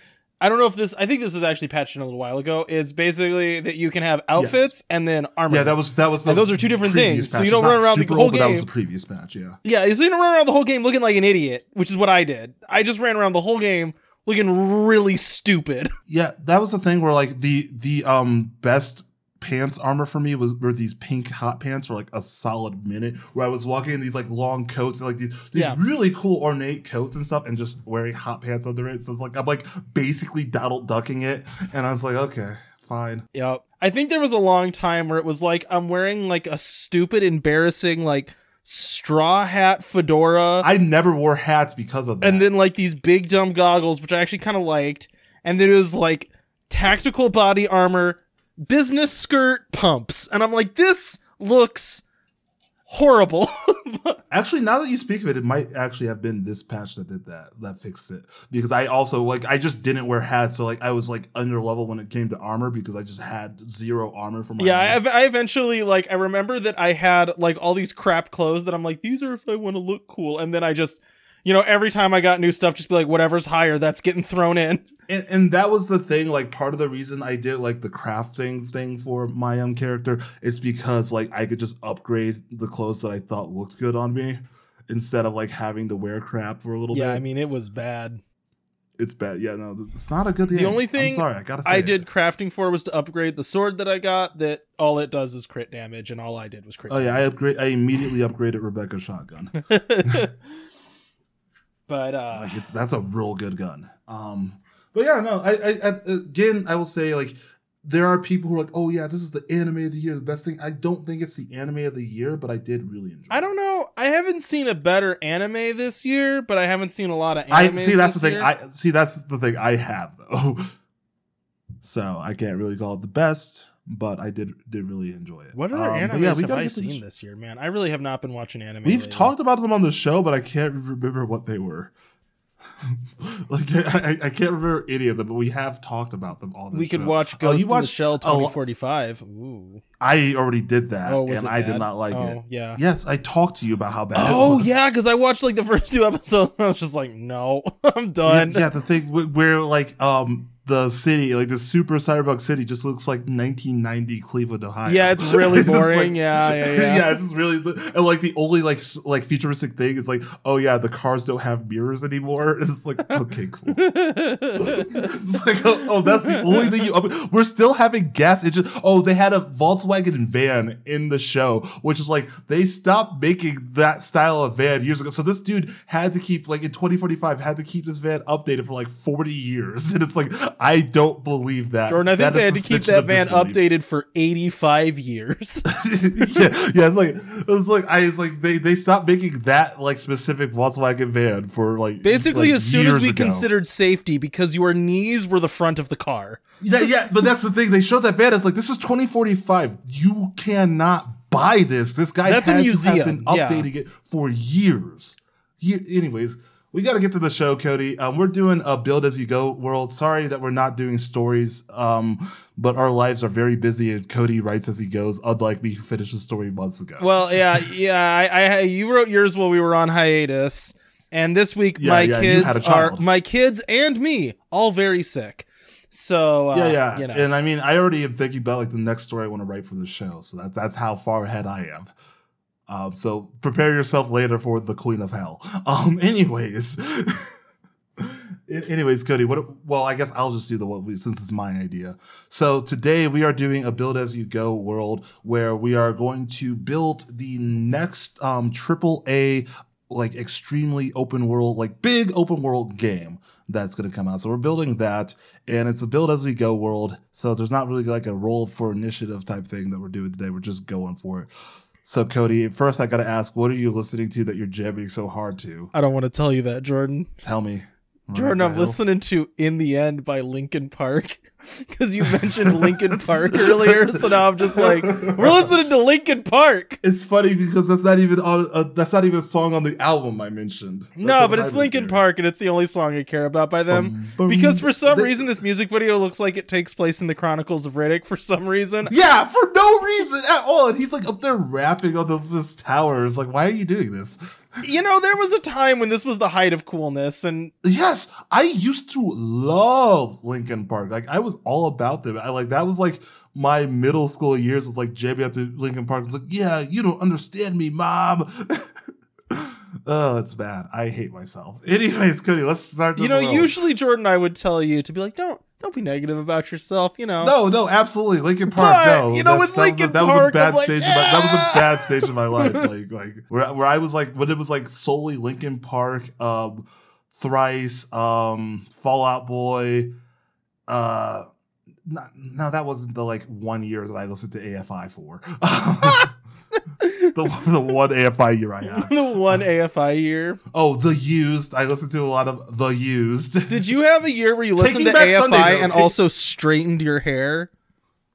I don't know if this. I think this was actually patched in a little while ago. Is basically that you can have outfits and then armor. Yeah, that was that was the And those are two different things, so you don't It's run around the super whole old, but That was the previous patch. Yeah. Yeah, so you don't run around the whole game looking like an idiot, which is what I did. I just ran around the whole game looking really stupid. Yeah, that was the thing where like the the um best pants armor for me was were these pink hot pants for like a solid minute where I was walking in these like long coats and like these these Yeah. really cool ornate coats and stuff and just wearing hot pants under it. So it's like I'm like basically Donald ducking it and I was like, okay, fine. Yep. I think there was a long time where it was like I'm wearing like a stupid, embarrassing like straw hat fedora, I never wore hats because of that. and then like these big dumb goggles, which I actually kind of liked, and then it was like tactical body armor, business skirt, pumps, and I'm like, this looks horrible. Actually, now that you speak of it, it might actually have been this patch that did that, that fixed it. Because I also like I just didn't wear hats, so like I was like under level when it came to armor because I just had zero armor for my. yeah, I, I eventually like I remember that I had like all these crap clothes that I'm like these are if I want to look cool, and then I just you know every time I got new stuff, just be like whatever's higher that's getting thrown in. and, and that was the thing. Like part of the reason I did like the crafting thing for my um character is because like I could just upgrade the clothes that I thought looked good on me instead of like having to wear crap for a little Yeah, bit. Yeah, I mean it was bad. it's bad. Yeah, no, it's not a good. The game. only I'm thing sorry, I gotta say I it. did crafting for was to upgrade the sword that I got. That all it does is crit damage, and all I did was crit. Oh yeah, I upgrade. I immediately upgraded Rebecca's shotgun. but uh, like it's that's a real good gun. Um, but yeah, no, I, I, I again, I will say like there are people who are like, oh yeah, this is the anime of the year, the best thing. I don't think it's the anime of the year, but I did really enjoy. I don't know. I haven't seen a better anime this year, but I haven't seen a lot of anime I see. That's the thing. Year. I see. That's the thing I have though. so I can't really call it the best, but I did did really enjoy it. what other Um, but animes yeah, we have I seen sh- this year, man? I really have not been watching anime. We've lately. talked about them on the show, but I can't remember what they were. like I, I can't remember any of them, but we have talked about them all. We could watch Oh, you in the watched Shell 2045. Ooh. I already did that, Oh, and I did not like oh, it. yeah. Yes, I talked to you about how bad. Oh it was. yeah, because I watched like the first two episodes. And I was just like, no, I'm yeah, done. yeah. The thing wh- where like um the city, like the super cyberpunk city, just looks like 1990 Cleveland, Ohio. Yeah, it's really It's boring. like- yeah, yeah, yeah. yeah, it's really and like the only like like futuristic thing is like, oh yeah, the cars don't have mirrors anymore. It's like okay, cool. It's like, oh, oh, that's the only thing you. We're still having gas engine. Oh, they had a Volkswagen van in the show, which is like they stopped making that style of van years ago. So this dude had to keep like in 2045 had to keep this van updated for like 40 years, and it's like I don't believe that. Jordan, I think That they had to keep that van updated for 85 years. yeah, yeah, it's like it's like I it's like they they stopped making that like specific Volkswagen van for like Basically, like, as soon as we ago. considered safety, because your knees were the front of the car. Yeah, yeah, but that's the thing. They showed that van. It's like this is 2045. You cannot buy this. This guy That's a museum, been yeah. updating it for years. Ye- anyways, we got to get to the show, Cody. Um, we're doing a build as you go world. Sorry that we're not doing stories. Um, but our lives are very busy, and Cody writes as he goes. Unlike me, who finished the story months ago. Well, yeah, yeah. I, I you wrote yours while we were on hiatus, and this week Yeah, my yeah, kids are my kids and me all very sick. So uh, yeah, yeah. you know. And I mean, I already am thinking about like the next story I want to write for the show. So that's that's how far ahead I am. Um, so prepare yourself later for the Queen of Hell. Um, anyways. Anyways, Cody, what? Well, I guess I'll just do the what we, since it's my idea. So today we are doing a build as you go world where we are going to build the next um triple A like extremely open world, like big open world game that's going to come out. So we're building that, and it's a build as we go world. So there's not really like a roll for initiative type thing that we're doing today. We're just going for it. So Cody, first I got to ask, what are you listening to that you're jamming so hard to? I don't want to tell you that, Jordan. Tell me. Jordan, I'm listening to "In the End" by Linkin Park because you mentioned Linkin Park earlier. So now I'm just like, we're listening to Linkin Park. It's funny because that's not even on. Uh, that's not even a song on the album I mentioned. That's no, but I it's Linkin. Park, and it's the only song I care about by them. Because for some They- reason, this music video looks like it takes place in the Chronicles of Riddick. For some reason, Yeah, for no reason at all. And he's like up there rapping on the, this tower. It's like, why are you doing this? You know, there was a time when this was the height of coolness, and Yes, I used to love Linkin Park. Like I was all about them. I like that was like my middle school years was like jamming out to Linkin Park. I was like, yeah, you don't understand me, mom. oh, it's bad. I hate myself. Anyways, Cody, let's start. This you know, world. usually Jordan, I would tell you to be like, don't, don't be negative about yourself. You know, No, no, absolutely. Linkin Park. But, no, you know, with that was a- that was Park, a bad like, stage. Of my, that was a "Ah!" bad stage of my life. Like, like where, where I was like when it was like solely Linkin Park, um, Thrice, um, Fall Out Boy. Uh, not, no, that wasn't the like one year that I listened to AFI for. the, the one AFI year I had. the one AFI year. Oh, The Used. I listened to a lot of The Used. Did you have a year where you listened to Taking Back AFI Sunday, though. and Take- also straightened your hair?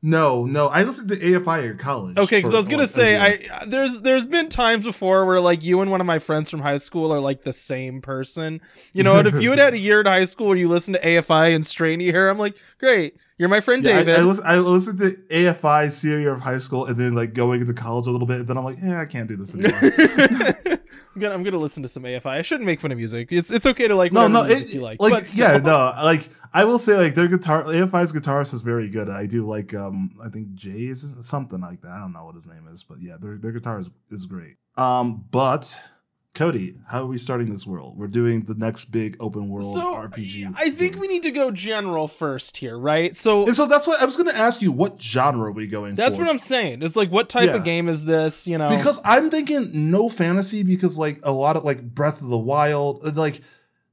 No, no, I listened to AFI in college. Okay, because for, I was gonna a say, year. I there's there's been times before where like you and one of my friends from high school are like the same person, you know. and if you had had a year in high school where you listened to AFI and straighten your hair, I'm like, great, you're my friend Yeah, I- David. I, lis- I listened to AFI senior year of high school, and then like going into college a little bit, and then I'm like, yeah, I can't do this anymore. I'm gonna I'm gonna listen to some AFI. I shouldn't make fun of music. It's it's okay to like no, no, music it, you like. like, yeah, no, like I will say, like their guitar, AFI's guitarist is very good. I do like, um, I think Jay is something like that. I don't know what his name is, but yeah, their their guitar is, is great. Um, but Cody, how are we starting this world? We're doing the next big open world So RPG. I think game. we need to go general first here, right? So And so that's what I was going to ask you. What genre are we going to? that's for? what I'm saying. It's like, what type Yeah. of game is this? You know, because I'm thinking no fantasy because like a lot of like Breath of the Wild, uh, like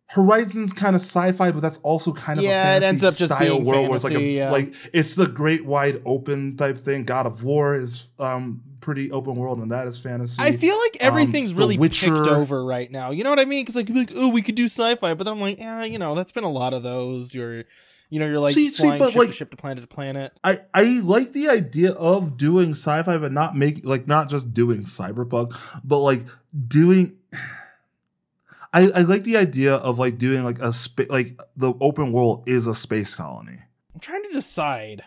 Horizon's kind of sci-fi, but that's also kind of Yeah, a it ends up just style being world where it's like a, yeah. like it's the great wide open type thing. God of War is um pretty open world, and that is fantasy. I feel like Um, everything's The really picked over right now. You know what I mean? Because like, like, oh, we could do sci-fi, but then I'm like, yeah, you know, that's been a lot of those. You're, you know, you're like See- see, flying but, ship like- to ship to planet to planet. I I like the idea of doing sci-fi, but not make like not just doing cyberpunk, but like doing. I, I like the idea of like doing like a space like the open world is a space colony. I'm trying to decide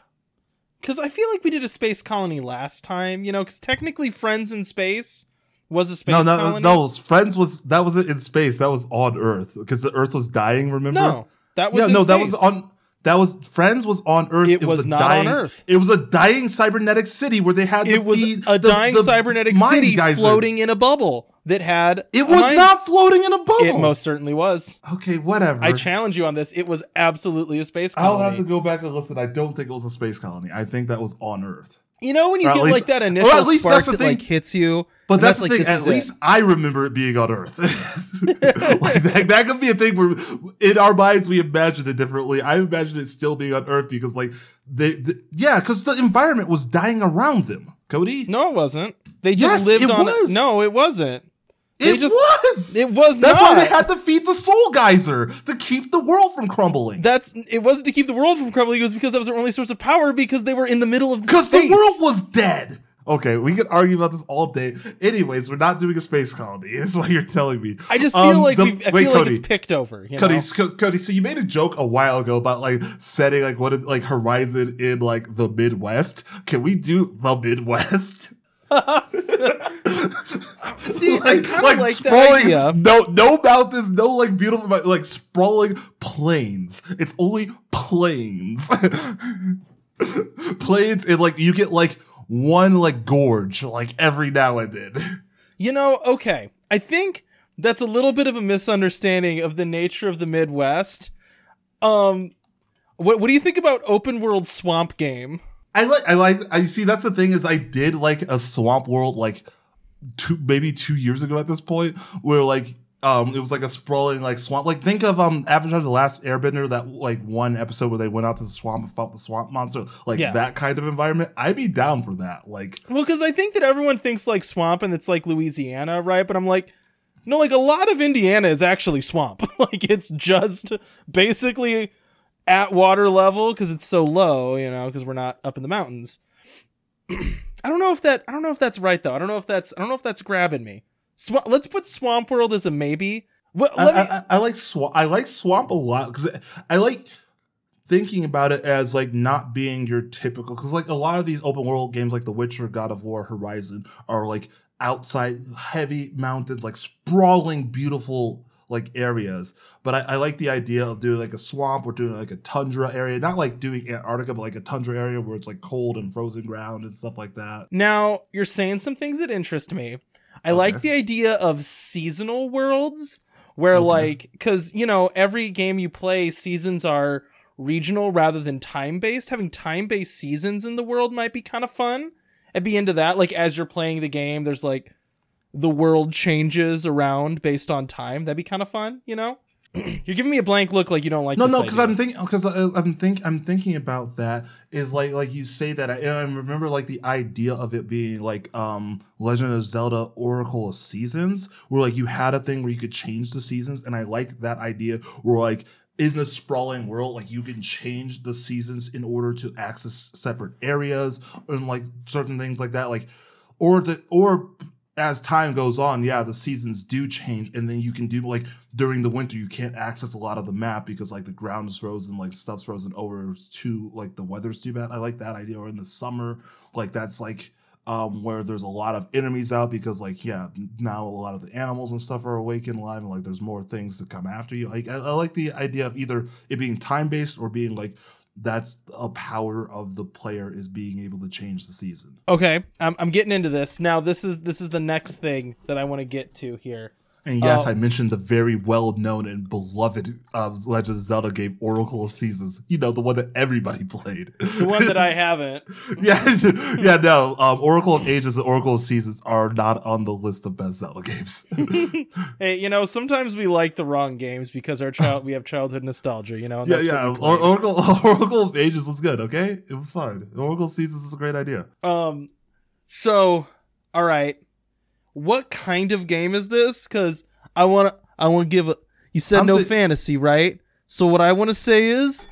because I feel like we did a space colony last time. You know, because technically, Friends in Space was a space colony. no, no, colony. no. Friends was that was in space. That was on Earth because the Earth was dying. Remember? no, that was yeah, in no, that was on. That was Friends was on Earth. It was a not on dying, Earth. It was a dying cybernetic city where they had It was feed a the- dying the cybernetic city geyser. floating in a bubble that had. It was mind- not floating in a bubble. It most certainly was. okay, whatever. I challenge you on this. It was absolutely a space colony. I'll have to go back and listen. I don't think it was a space colony. I think that was on Earth. You know when you get least- like that initial at least spark that's the that thing. like hits you, But and that's, like thing. At least it. I remember it being on Earth. like that, that could be a thing where, in our minds, we imagine it differently. I imagine it still being on Earth because, like, they, the yeah, because the environment was dying around them. Cody, No, it wasn't. They just Yes, lived on. was. No, it wasn't. They it just- was. It was that's not. why they had to feed the Soul Geyser to keep the world from crumbling. That's it wasn't to keep the world from crumbling. It was because that was their only source of power because they were in the middle of Because space. the world was dead. Okay, we could argue about this all day. Anyways, we're not doing a space colony. That's what you're telling me. I just feel Um, like the- we've, I wait, feel like Cody. it's picked over. You Cody, know? Cody, so you made a joke a while ago about like setting like what like Horizon in like the Midwest. Can we do the Midwest? See, I kind of like, that sprawling, idea. no, no mountains, no like beautiful, like sprawling plains. It's only plains. plains and like you get like one like gorge like every now and then. You know, okay. I think that's a little bit of a misunderstanding of the nature of the Midwest. Um what what do you think about open world swamp game? I like I like I see that's the thing is I did like a swamp world like two maybe two years ago at this point where like um it was like a sprawling like swamp like think of um Avatar the Last Airbender that like one episode where they went out to the swamp and fought the swamp monster like Yeah. that kind of environment I'd be down for that like Well, cuz I think that everyone thinks like swamp and it's like Louisiana, right? But I'm like no, like a lot of Indiana is actually swamp. like it's just basically at water level because it's so low, you know, because we're not up in the mountains. I don't know if that I don't know if that's right though. I don't know if that's I don't know if that's grabbing me. Swa- let's put Swamp World as a maybe. What, I, me, I, I like swamp. I like swamp a lot because I like thinking about it as like not being your typical. Because like a lot of these open world games, like The Witcher, God of War, Horizon, are like outside heavy mountains, like sprawling, beautiful like areas. But I, I like the idea of doing like a swamp or doing like a tundra area, not like doing Antarctica, but like a tundra area where it's like cold and frozen ground and stuff like that. now you're saying some things that interest me. I like the idea of seasonal worlds where Okay. like cuz you know every game you play seasons are regional rather than time based. Having time based seasons in the world might be kind of fun. I'd be into that like as you're playing the game there's like the world changes around based on time. That'd be kind of fun, you know? You're giving me a blank look like you don't like no this no because i'm thinking because i'm think i'm thinking about that is like like you say that and i remember like the idea of it being like um legend of zelda oracle of seasons where like you had a thing where you could change the seasons and i like that idea where like in the sprawling world like you can change the seasons in order to access separate areas and like certain things like that like or the or as time goes on, yeah, the seasons do change, and then you can do like during the winter, you can't access a lot of the map because like the ground is frozen, like stuff's frozen over to like the weather's too bad. I like that idea. Or in the summer, like that's like um where there's a lot of enemies out because like yeah, now a lot of the animals and stuff are awake and alive, and like there's more things to come after you. Like I, I like the idea of either it being time based or being like that's a power of the player is being able to change the season. Okay, I'm I'm getting into this. Now this is this is the next thing that I want to get to here. And yes, Oh. I mentioned the very well known and beloved uh, Legend of Zelda game, Oracle of Seasons. You know, the one that everybody played. The one that I haven't. yeah, yeah, no. Um, Oracle of Ages and Oracle of Seasons are not on the list of best Zelda games. Hey, you know, sometimes we like the wrong games because our child we have childhood nostalgia, you know. yeah, yeah. Or- Oracle, Oracle of Ages was good. Okay, it was fine. Oracle of Seasons is a great idea. Um so all right. What kind of game is this? Cuz I want to I want to give a You said I'm no say- fantasy, right? So what I want to say is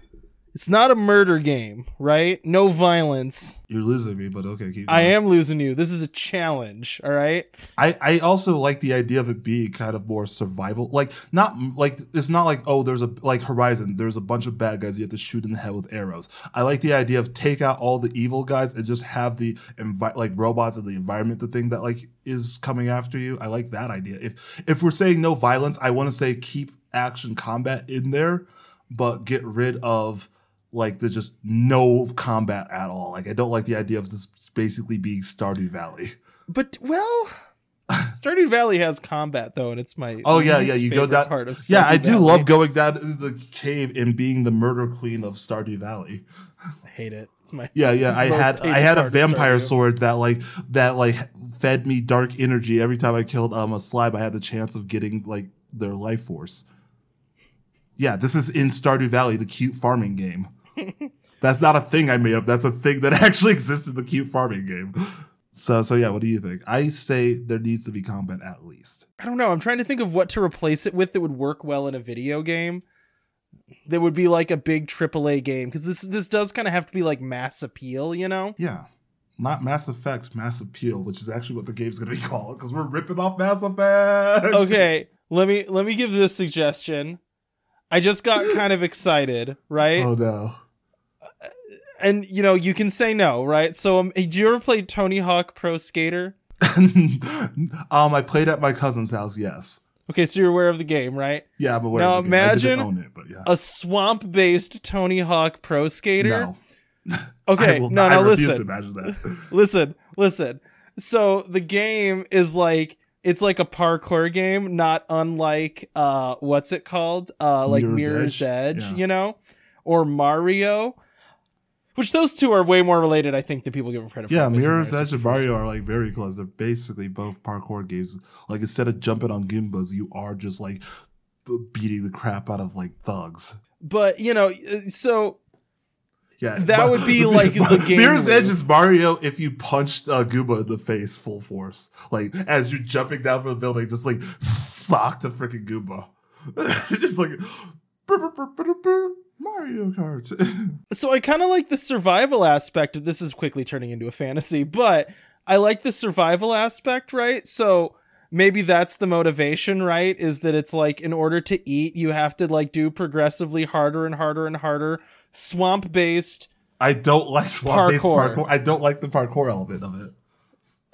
it's not a murder game, right? No violence. You're losing me, but okay, keep. I am losing you. This is a challenge, all right? I, I also like the idea of it being kind of more survival. Like not like it's not like oh there's a like Horizon there's a bunch of bad guys you have to shoot in the head with arrows. I like the idea of take out all the evil guys and just have the envi- like robots and the environment the thing that like is coming after you. I like that idea. If if we're saying no violence, I want to say keep action combat in there, but get rid of like the just no combat at all. Like I don't like the idea of this basically being Stardew Valley. But well, Stardew Valley has combat though, and it's my Oh yeah, yeah. You go down. part of yeah, I do Valley. love going down into the cave and being the murder queen of Stardew Valley. I hate it. It's my Yeah, yeah. I had I had a vampire sword that like that like fed me dark energy every time I killed um a slime. I had the chance of getting like their life force. Yeah, this is in Stardew Valley, the cute farming game. That's not a thing I made up. That's a thing that actually exists in the cute farming game. So so yeah, what do you think? I say there needs to be combat at least. I don't know. I'm trying to think of what to replace it with that would work well in a video game. That would be like a big AAA game because this this does kind of have to be like mass appeal, you know. Yeah. Not Mass Effect's Mass Appeal, which is actually what the game's gonna be called, because we're ripping off Mass Effect. Okay, let me let me give this suggestion. I just got kind of excited, right? Oh no. And you know, you can say no, right? So, um, did you ever play Tony Hawk Pro Skater? um, I played at my cousin's house. Yes. Okay, so you're aware of the game, right? Yeah, I'm aware. Now of the game. Imagine own it, but yeah. A swamp-based Tony Hawk Pro Skater. no. Okay, I no, I no, refuse listen. imagine that. listen, listen. So the game is like it's like a parkour game, not unlike uh what's it called? Uh like Mirror's Mirror's Edge? Edge, Yeah. you know? Or Mario. Which those two are way more related, I think, than people give them credit for. Yeah, Mirror's Edge and 64. Mario are like very close. They're basically both parkour games. Like instead of jumping on Goombas, you are just like beating the crap out of like thugs. But you know, uh, so Yeah, That Ma- would be, like, the game Mirror's. Edge is Mario if you punched uh, Goomba in the face full force, like as you're jumping down from the building, just like sock to freaking Goomba, just like brr, brr, brr, Mario Kart. so I kind of like the survival aspect of this is quickly turning into a fantasy, but I like the survival aspect, right? So maybe that's the motivation, right? Is that it's like in order to eat, you have to like do progressively harder and harder and harder swamp based. I don't like swamp-based Parkour. parkour. I don't like the parkour element of it.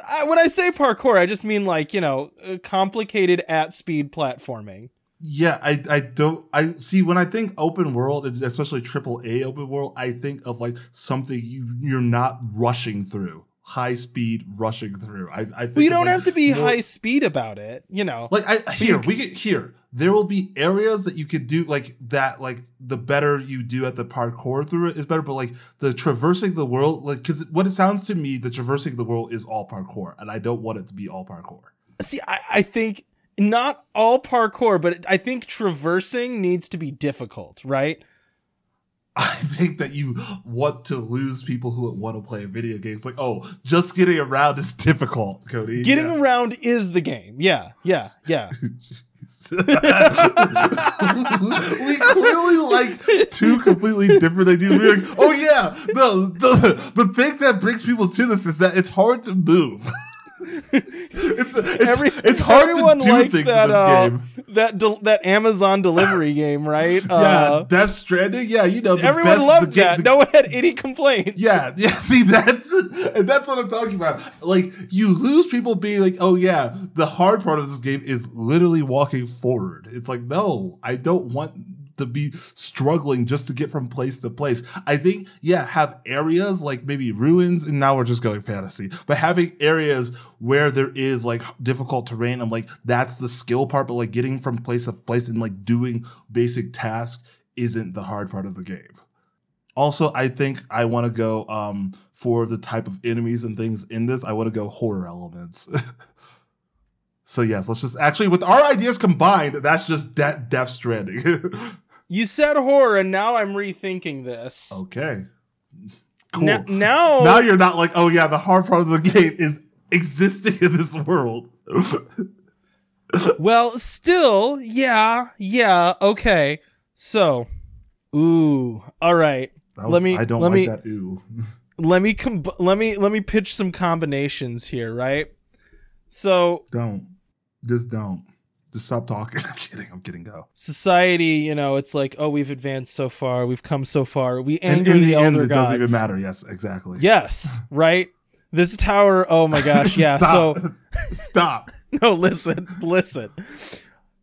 I, when I say parkour, I just mean like you know uh, complicated at speed platforming. Yeah, I I don't I see when I think open world, especially triple A open world, I think of like something you you're not rushing through, high speed rushing through. I I think you don't like, have to be high speed about it, you know. Like I here we get here. There will be areas that you could do like that. Like the better you do at the parkour through it is better. But like the traversing the world, like because what it sounds to me, the traversing the world is all parkour, and I don't want it to be all parkour. See, I, I think not all parkour, but I think traversing needs to be difficult, right? I think that you want to lose people who want to play video games. Like, oh, just getting around is difficult, Cody. Getting Yeah. around is the game. Yeah, yeah, yeah. we clearly like two completely different ideas. We're like, oh yeah, no, the the thing that brings people to this is that it's hard to move. it's it's, Every, it's hard to everyone do liked things that, in this uh, game. That del- that Amazon delivery game, right? Yeah, Uh, Death Stranding. Yeah, you know, the everyone best, loved the game- that. the- no one had any complaints. Yeah, yeah. See, that's and that's what I'm talking about. Like, you lose people being like, "Oh yeah, the hard part of this game is literally walking forward." It's like, no, I don't want to be struggling just to get from place to place. I think, yeah, have areas like maybe ruins, and now we're just going fantasy, but having areas where there is like difficult terrain, I'm like, that's the skill part, but like getting from place to place and like doing basic tasks isn't the hard part of the game. Also, I think I want to go um, for the type of enemies and things in this. I want to go horror elements. so yes, let's just actually with our ideas combined, that's just de- Death Stranding. You said horror, and now I'm rethinking this. okay, cool. Now, now, now you're not like, oh yeah, the hard part of the game is existing in this world. well, still, yeah, yeah, okay. So, ooh, all right. Was- Let me- I don't let like me- that. Ooh. let me com- let me let me pitch some combinations here, right? So Don't. Just don't. Just stop talking. I'm kidding. I'm kidding. Go. society, you know, it's like, oh, we've advanced so far, we've come so far, we And anger in the, the end, elder it gods. doesn't even matter. Yes, exactly. Yes, right. This tower. Oh my gosh, yeah. so Stop. stop. no, listen, listen.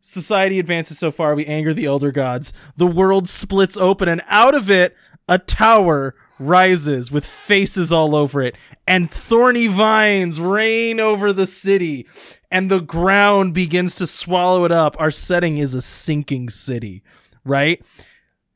Society advances so far, we anger the elder gods. The world splits open, and out of it, a tower rises with faces all over it, and thorny vines reign over the city, and the ground begins to swallow it up. Our setting is a sinking city, right?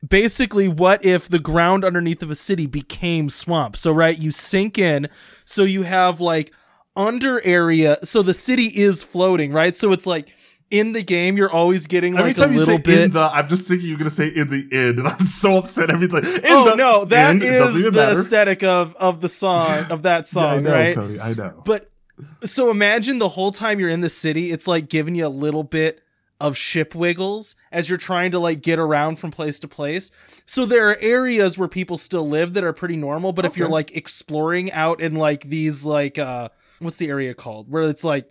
basically what if the ground underneath of a city became swamp so right you sink in so you have like under area so the city is floating right so it's like in the game you're always getting Every like a time you little say bit in the, I'm just thinking you're gonna say in the end, and I'm so upset every time. In oh the no that end, is the matter. aesthetic of of the song of that Yeah, I song know, right Cody. I know. But so imagine the whole time you're in the city, it's like giving you a little bit of ship wiggles as you're trying to like get around from place to place. So there are areas where people still live that are pretty normal, but if you're like exploring out in like these like uh what's the area called? Where it's like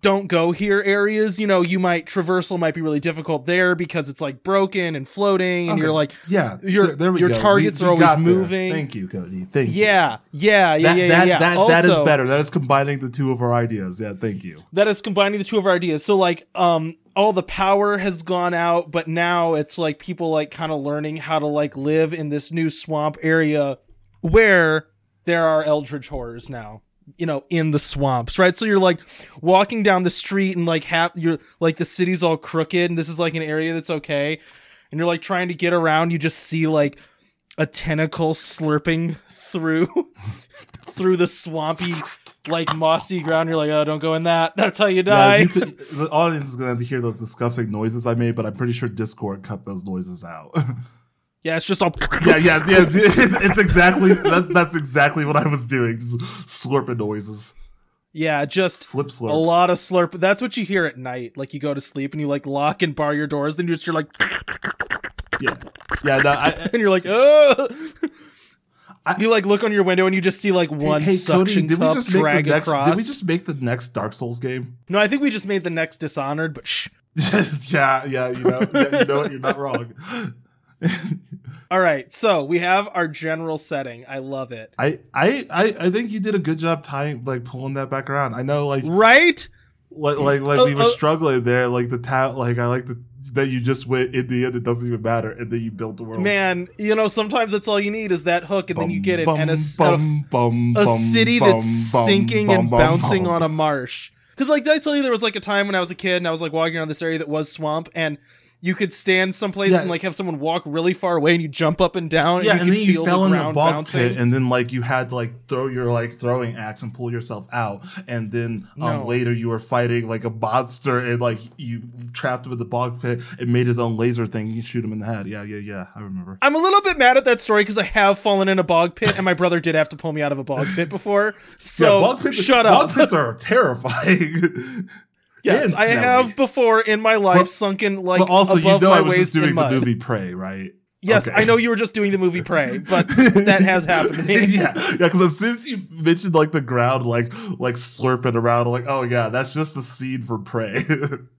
don't go here areas. You know, you might traversal might be really difficult there because it's like broken and floating, and Okay. you're like, Yeah, Your- so we your go. targets We- are always got there. moving. Thank you, Cody. Thank you. yeah, yeah, yeah, that, yeah, that, yeah. That, also, that is better. That is combining the two of our ideas. Yeah, thank you. that is combining the two of our ideas. So like um all the power has gone out, but now it's like people like kind of learning how to like live in this new swamp area where there are eldritch horrors now. You know, in the swamps, right? So you're like walking down the street and like half you're like the city's all crooked and this is like an area that's okay. And you're like trying to get around, you just see like a tentacle slurping through through the swampy like mossy ground you're like oh don't go in that that's how you Yeah, die you could, the audience is going to have to hear those disgusting noises I made, but I'm pretty sure Discord cut those noises out. yeah it's just all yeah, yeah, yeah. It's, exactly that, that's exactly what I was doing. Just slurping noises, yeah just slip slurp. a lot of slurp that's what you hear at night like you go to sleep and you like lock and bar your doors then you just you're like Yeah, yeah. No, I, and you're like oh I- you like look on your window and you just see like one hey, suction did we cup just drag next? across Did we just make the next Dark Souls game? no i think we just made the next dishonored but shh yeah, yeah. You know, yeah, you know what? You're not wrong. all right so we have our general setting i love it I, I, I, I think you did a good job tying, like pulling that back around. I know, like, right like, like, like Oh, we uh, were oh. struggling there. Like the ta- like I like the that you just went in the end. It doesn't even matter, and then you built the world. man you know sometimes that's all you need is that hook and then you get it Bum, and a, bum, a bum, a city bum, that's bum, sinking bum, and bum, bouncing bum. on a marsh. Because, like, did I tell you there was like a time when I was a kid and I was like walking around this area that was swamp, and you could stand someplace Yeah. and like have someone walk really far away, and you jump up and down, Yeah, and and then you fell the in the bog pit, and then like you had to like throw your like throwing axe and pull yourself out, and then um, No. later you were fighting like a monster, and like you trapped him in the bog pit and made his own laser thing. You shoot him in the head. Yeah, yeah, yeah. I remember. I'm a little bit mad at that story because I have fallen in a bog pit, and my brother did have to pull me out of a bog pit before. So yeah, bog pits. shut bog up. pits are terrifying. yes, I have before in my life But- sunken like but also, above you know, my I was waist just doing in the movie Prey, right? Yes, Okay. I know you were just doing the movie Prey, but that has happened to me. yeah, yeah. Because as soon as you mentioned like the ground, like like slurping around, I'm like, oh yeah, that's just a scene for Prey.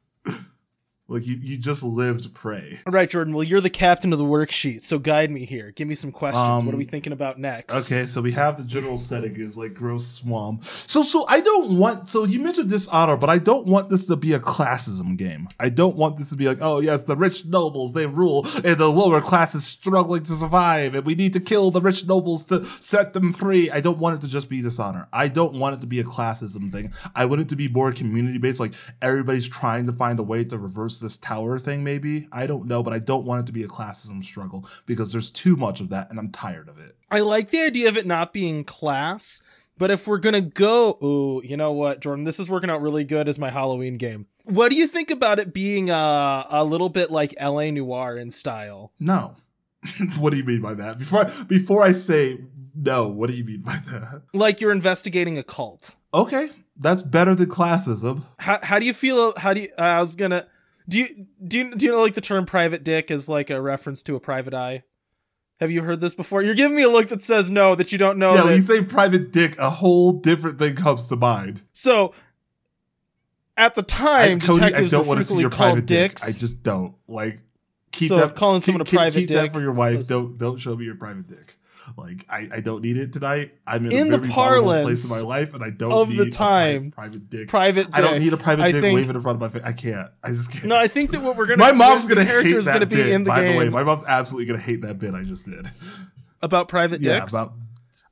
like you, you just lived Prey. All right, Jordan. Well, you're the captain of the worksheet, so guide me here. Give me some questions. Um, what are we thinking about next? Okay, so we have the general setting is like gross swamp. So so I don't want so you mentioned dishonor, but I don't want this to be a classism game. I don't want this to be like, oh yes, the rich nobles they rule and the lower class is struggling to survive and we need to kill the rich nobles to set them free. I don't want it to just be dishonor. I don't want it to be a classism thing. I want it to be more community based, like everybody's trying to find a way to reverse this tower thing, maybe. I don't know, but I don't want it to be a classism struggle because there's too much of that and I'm tired of it. I like the idea of it not being class, but if we're gonna go, ooh, you know what, Jordan? This is working out really good as my Halloween game. What do you think about it being uh, a little bit like L.A. Noire in style? No. what do you mean by that? Before I, before I say no, what do you mean by that? Like you're investigating a cult. Okay, that's better than classism. How how do you feel? How do you? I was gonna. Do you do you, do you know like the term private dick is like a reference to a private eye? Have you heard this before? You're giving me a look that says no, that you don't know. yeah, that- when you say private dick, a whole different thing comes to mind. So at the I, time, Cody, I detectives don't were want to see your private dick. dicks. I just don't like keep So that. calling someone keep, a private keep, keep dick that for your wife. was- Don't don't show me your private dick. Like I, I don't need it tonight. I'm in, In a the very parlance place in my life, and I don't of need the a time, private dick. private dick. I don't need a private I dick think- waving in front of my face. I can't. I just can't. No, I think that what we're gonna My mom's gonna hate is that gonna be bit. in the by game the way, my mom's absolutely gonna hate that bit I just did. about private Yeah, dicks. about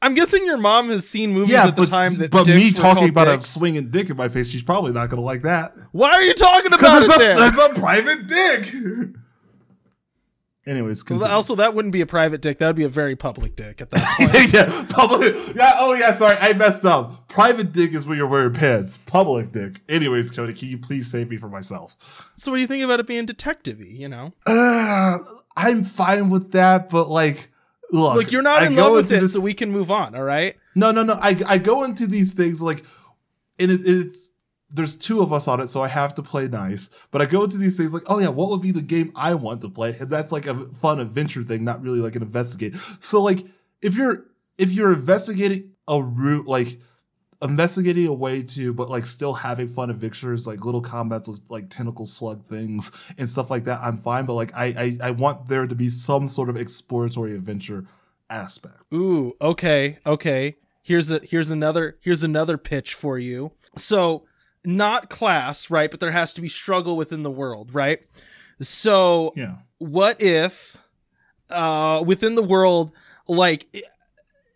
I'm guessing your mom has seen movies yeah, at the but, time that but me talking about dicks. a swinging dick in my face, she's probably not gonna like that. Why are you talking about it it's, a- it's a private dick. Anyways, continue. also, that wouldn't be a private dick. That would be a very public dick at that point. yeah, public. Yeah, oh yeah, sorry, I messed up. Private dick is when you're wearing pants. Public dick. Anyways, Cody, can you please save me from myself? so, what do you think about it being detective-y, You know, Uh, I'm fine with that, but like, look, look, you're not I in love with it, this- so we can move on. All right. No, no, no. I I go into these things like, and it, it's there's two of us on it, so I have to play nice. But I go into these things like, oh yeah, what would be the game I want to play? And that's like a fun adventure thing, not really like an investigate. So like, if you're if you're investigating a route like investigating a way to, but like still having fun adventures, like little combats with like tentacle slug things and stuff like that. I'm fine, but like I I, I want there to be some sort of exploratory adventure aspect. Ooh, okay, okay. Here's a here's another here's another pitch for you. So not class, right? But there has to be struggle within the world, right? So Yeah. what if uh within the world like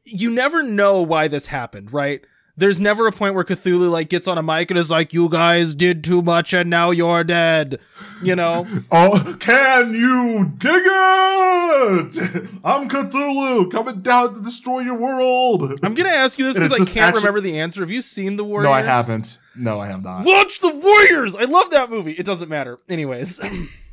you never know why this happened right there's never a point where cthulhu like gets on a mic and is like you guys did too much and now you're dead you know Oh, can you dig it? I'm Cthulhu coming down to destroy your world. i'm gonna ask you this because i can't actually- remember the answer have you seen the warriors No, I haven't. No, I have not. watch the warriors i love that movie it doesn't matter anyways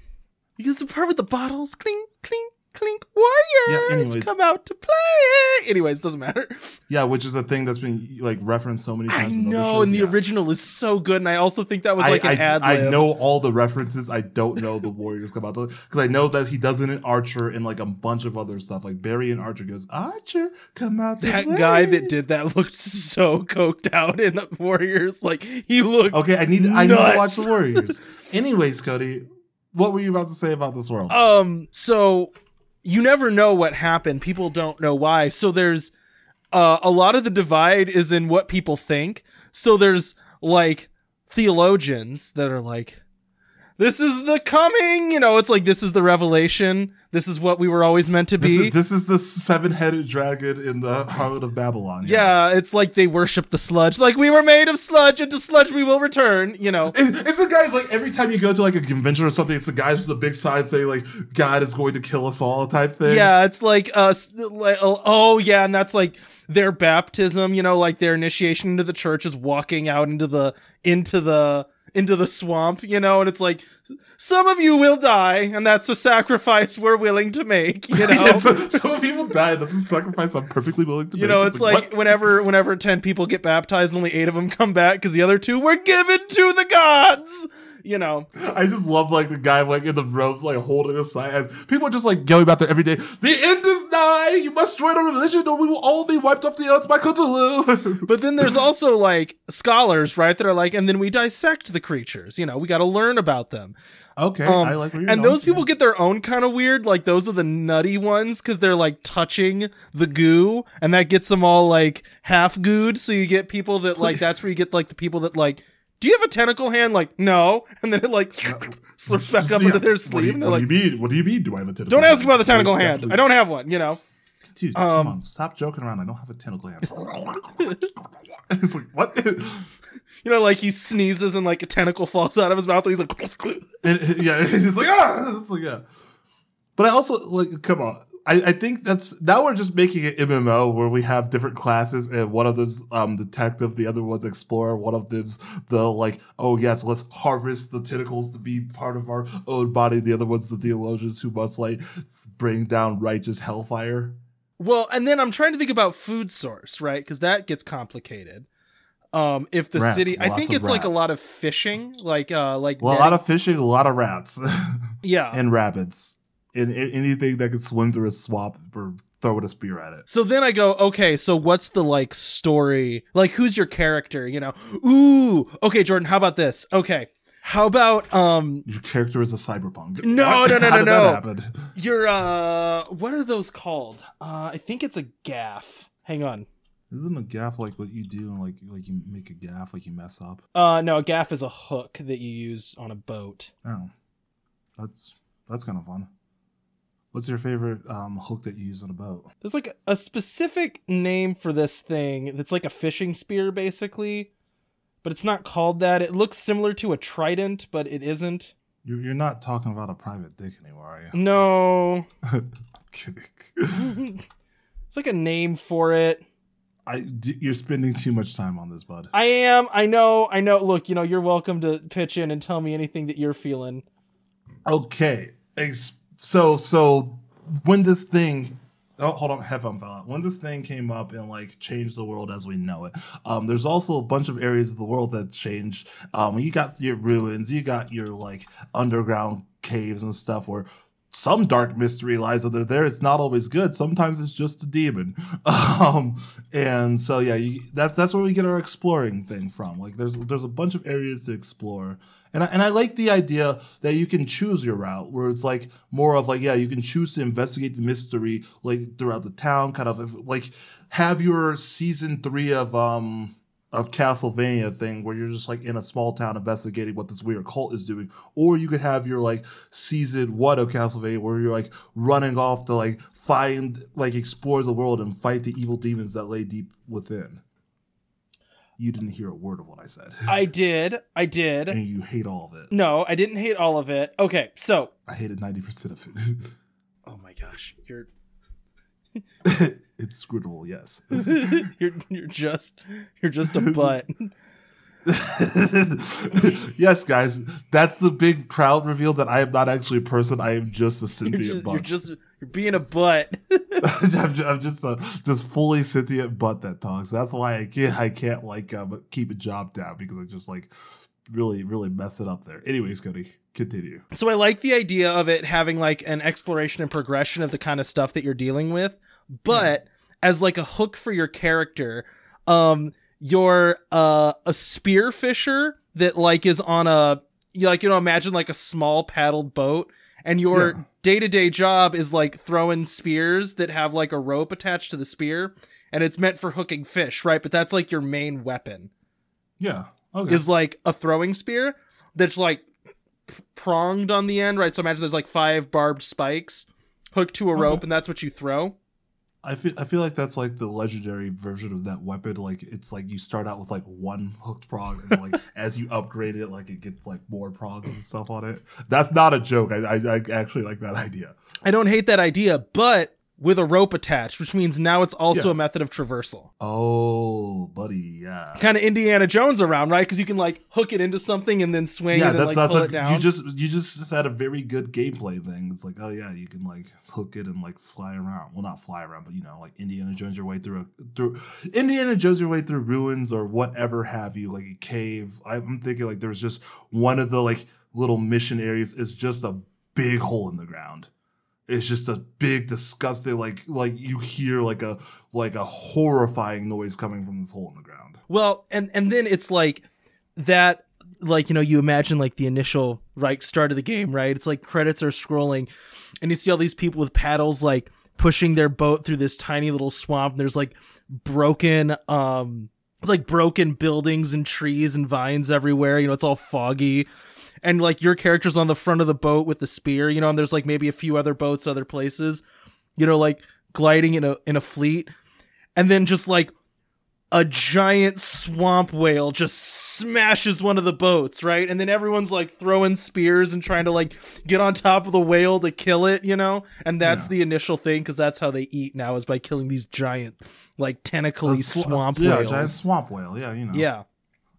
because the part with the bottles clink clink clink warriors anyways. come out to play anyways doesn't matter Yeah, which is a thing that's been like referenced so many I times. in know, shows. and the Yeah. original is so good, and I also think that was I, like an ad I know all the references. I don't know the Warriors come out because I know that he does it in Archer and like a bunch of other stuff. Like Barry and Archer goes, Archer, come out. To that play." guy that did that looked so coked out in the Warriors. Like he looked. Okay, I need I need to watch the Warriors. Anyways, Cody, what were you about to say about this world? Um. So you never know what happened. People don't know why. So there's uh, a lot of the divide is in what people think. So there's like theologians that are like. This is the coming, you know. It's like this is the revelation. This is what we were always meant to this, be. is, this is the seven-headed dragon in the Harlot of Babylon. yes. Yeah, it's like they worship the sludge. Like we were made of sludge, and to sludge we will return. You know. It- It's the guys like every time you go to like a convention or something, it's the guys with the big signs saying like God is going to kill us all type thing. Yeah, it's like uh, like oh oh, yeah, and that's like their baptism. You know, like their initiation into the church is walking out into the into the into the swamp. You know, and it's like some of you will die, and that's a sacrifice we're willing to make. You know. so, some people die. That's a sacrifice I'm perfectly willing to You make. You know, it's like what? whenever whenever ten people get baptized, and only eight of them come back because the other two were given to the gods. You know, I just love like the guy like in the robes like holding a sign as people are just like yelling about there every day. The end is nigh. You must join our religion, or we will all be wiped off the earth by Cthulhu. But then there's also like scholars, right? That are like, and then we dissect the creatures. You know, we got to learn about them. okay, Um, I like and those people get their own kind of weird. Like those are the nutty ones because they're like touching the goo, and that gets them all like half gooed. So you get people that like that's where you get like the people that like. Do you have a tentacle hand? Like, no. And then it like slips back up Yeah. into their What do sleeve. you- and they're what like, do you mean? What do you mean? Do I have a tentacle? don't ask hand? about the tentacle I hand. definitely- I don't have one, you know? Dude, Um, come on, stop joking around. I don't have a tentacle hand. it's like what? You know, like he sneezes and like a tentacle falls out of his mouth and he's like, And, yeah, he's like ah, it's like yeah. But I also like, come on. I, I think that's now we're just making an MMO where we have different classes, and one of them's um detective, the other one's explorer, one of them's the like, oh yes, let's harvest the tentacles to be part of our own body. The other one's the theologians who must like bring down righteous hellfire. Well, and then I'm trying to think about food source, right? Because that gets complicated. Um, if the Rats, city, I think it's like a lot of fishing, like uh, like Well, a lot of fishing, a lot of rats, yeah. and rabbits, and, and anything that can swim through a swamp or throw a spear at it. so then I go, okay, so what's the like story? Like, who's your character? You know? Ooh, okay, Jordan. How about this? Okay, how about um, Your character is a cyberpunk. No, What? no, no, no, no. Your uh, what are those called? Uh, I think it's a gaff. Hang on. Isn't a gaff like what you do and like like you make a gaff like you mess up? Uh, no, a gaff is a hook that you use on a boat. Oh, that's that's kind of fun. What's your favorite um, hook that you use on a boat? There's like a specific name for this thing that's like a fishing spear, basically, but it's not called that. It looks similar to a trident, but it isn't. You're, you're not talking about a private dick anymore, are you? No, I'm kidding. it's like a name for it. I you're spending too much time on this, bud. I am. I know. I know. Look, you know, you're welcome to pitch in and tell me anything that you're feeling. Okay, ex- so so when this thing oh hold on headphone fell out when this thing came up and like changed the world as we know it um there's also a bunch of areas of the world that changed um you got your ruins you got your like underground caves and stuff where some dark mystery lies under there. It's not always good. Sometimes it's just a demon. Um, and so yeah, you, that's that's where we get our exploring thing from. Like there's there's a bunch of areas to explore. And I, and I like the idea that you can choose your route, where it's like more of like, yeah, you can choose to investigate the mystery like throughout the town, kind of like have your season three of um of Castlevania thing where you're just like in a small town investigating what this weird cult is doing, or you could have your like season one of Castlevania where you're like running off to like find like explore the world and fight the evil demons that lay deep within. You didn't hear a word of what I said. I did. I did. and you hate all of it. No, I didn't hate all of it. Okay, so I hated ninety percent of it. oh my gosh, you're it's scrutable, yes. you're you're just you're just a butt. yes, guys, that's the big crowd reveal that I am not actually a person. I am just a sentient just, butt. you're just you're being a butt. I'm, I'm just a just fully sentient butt that talks. That's why I can't I can't like um, keep a job down because I just like really really mess it up there. Anyways, Cody, continue. so I like the idea of it having like an exploration and progression of the kind of stuff that you're dealing with, but as like a hook for your character, um, you're uh, a spear fisher that like is on a you like you know imagine like a small paddled boat, and your Yeah. Day to day job is like throwing spears that have like a rope attached to the spear, and it's meant for hooking fish, right? But that's like your main weapon Yeah. Okay. is like a throwing spear that's like pronged on the end, right? So imagine there's like five barbed spikes hooked to a rope, Okay. and that's what you throw. I feel I feel like that's like the legendary version of that weapon. Like it's like you start out with like one hooked prong, and like as you upgrade it, like it gets like more prongs and stuff on it. That's not a joke. I I, I actually like that idea. I don't hate that idea, but with a rope attached, which means now it's also Yeah. a method of traversal. Oh, buddy, yeah. Kind of Indiana Jones around, right? Because you can like hook it into something and then swing Yeah, and then that's like that's pull a, it down. you just you just had a very good gameplay thing. It's like, oh yeah, you can like hook it and like fly around. Well, not fly around, but you know, like Indiana Jones your way through a through Indiana Jones your way through ruins or whatever have you, like a cave. I'm thinking like there's just one of the like little mission areas is just a big hole in the ground. It's just a big, disgusting, like like you hear like a like a horrifying noise coming from this hole in the ground. Well, and and then it's like that like you know you imagine like the initial right start of the game, right? It's like credits are scrolling and you see all these people with paddles like pushing their boat through this tiny little swamp and there's like broken um it's like broken buildings and trees and vines everywhere, you know, it's all foggy. And like your character's on the front of the boat with the spear, you know, and there's like maybe a few other boats other places, you know, like gliding in a in a fleet. And then just like a giant swamp whale just smashes one of the boats, right? And then everyone's like throwing spears and trying to like get on top of the whale to kill it, you know? And that's Yeah. the initial thing because that's how they eat now is by killing these giant, like tentacly sw- swamp yeah, whales. giant swamp whale. Yeah, you know. yeah.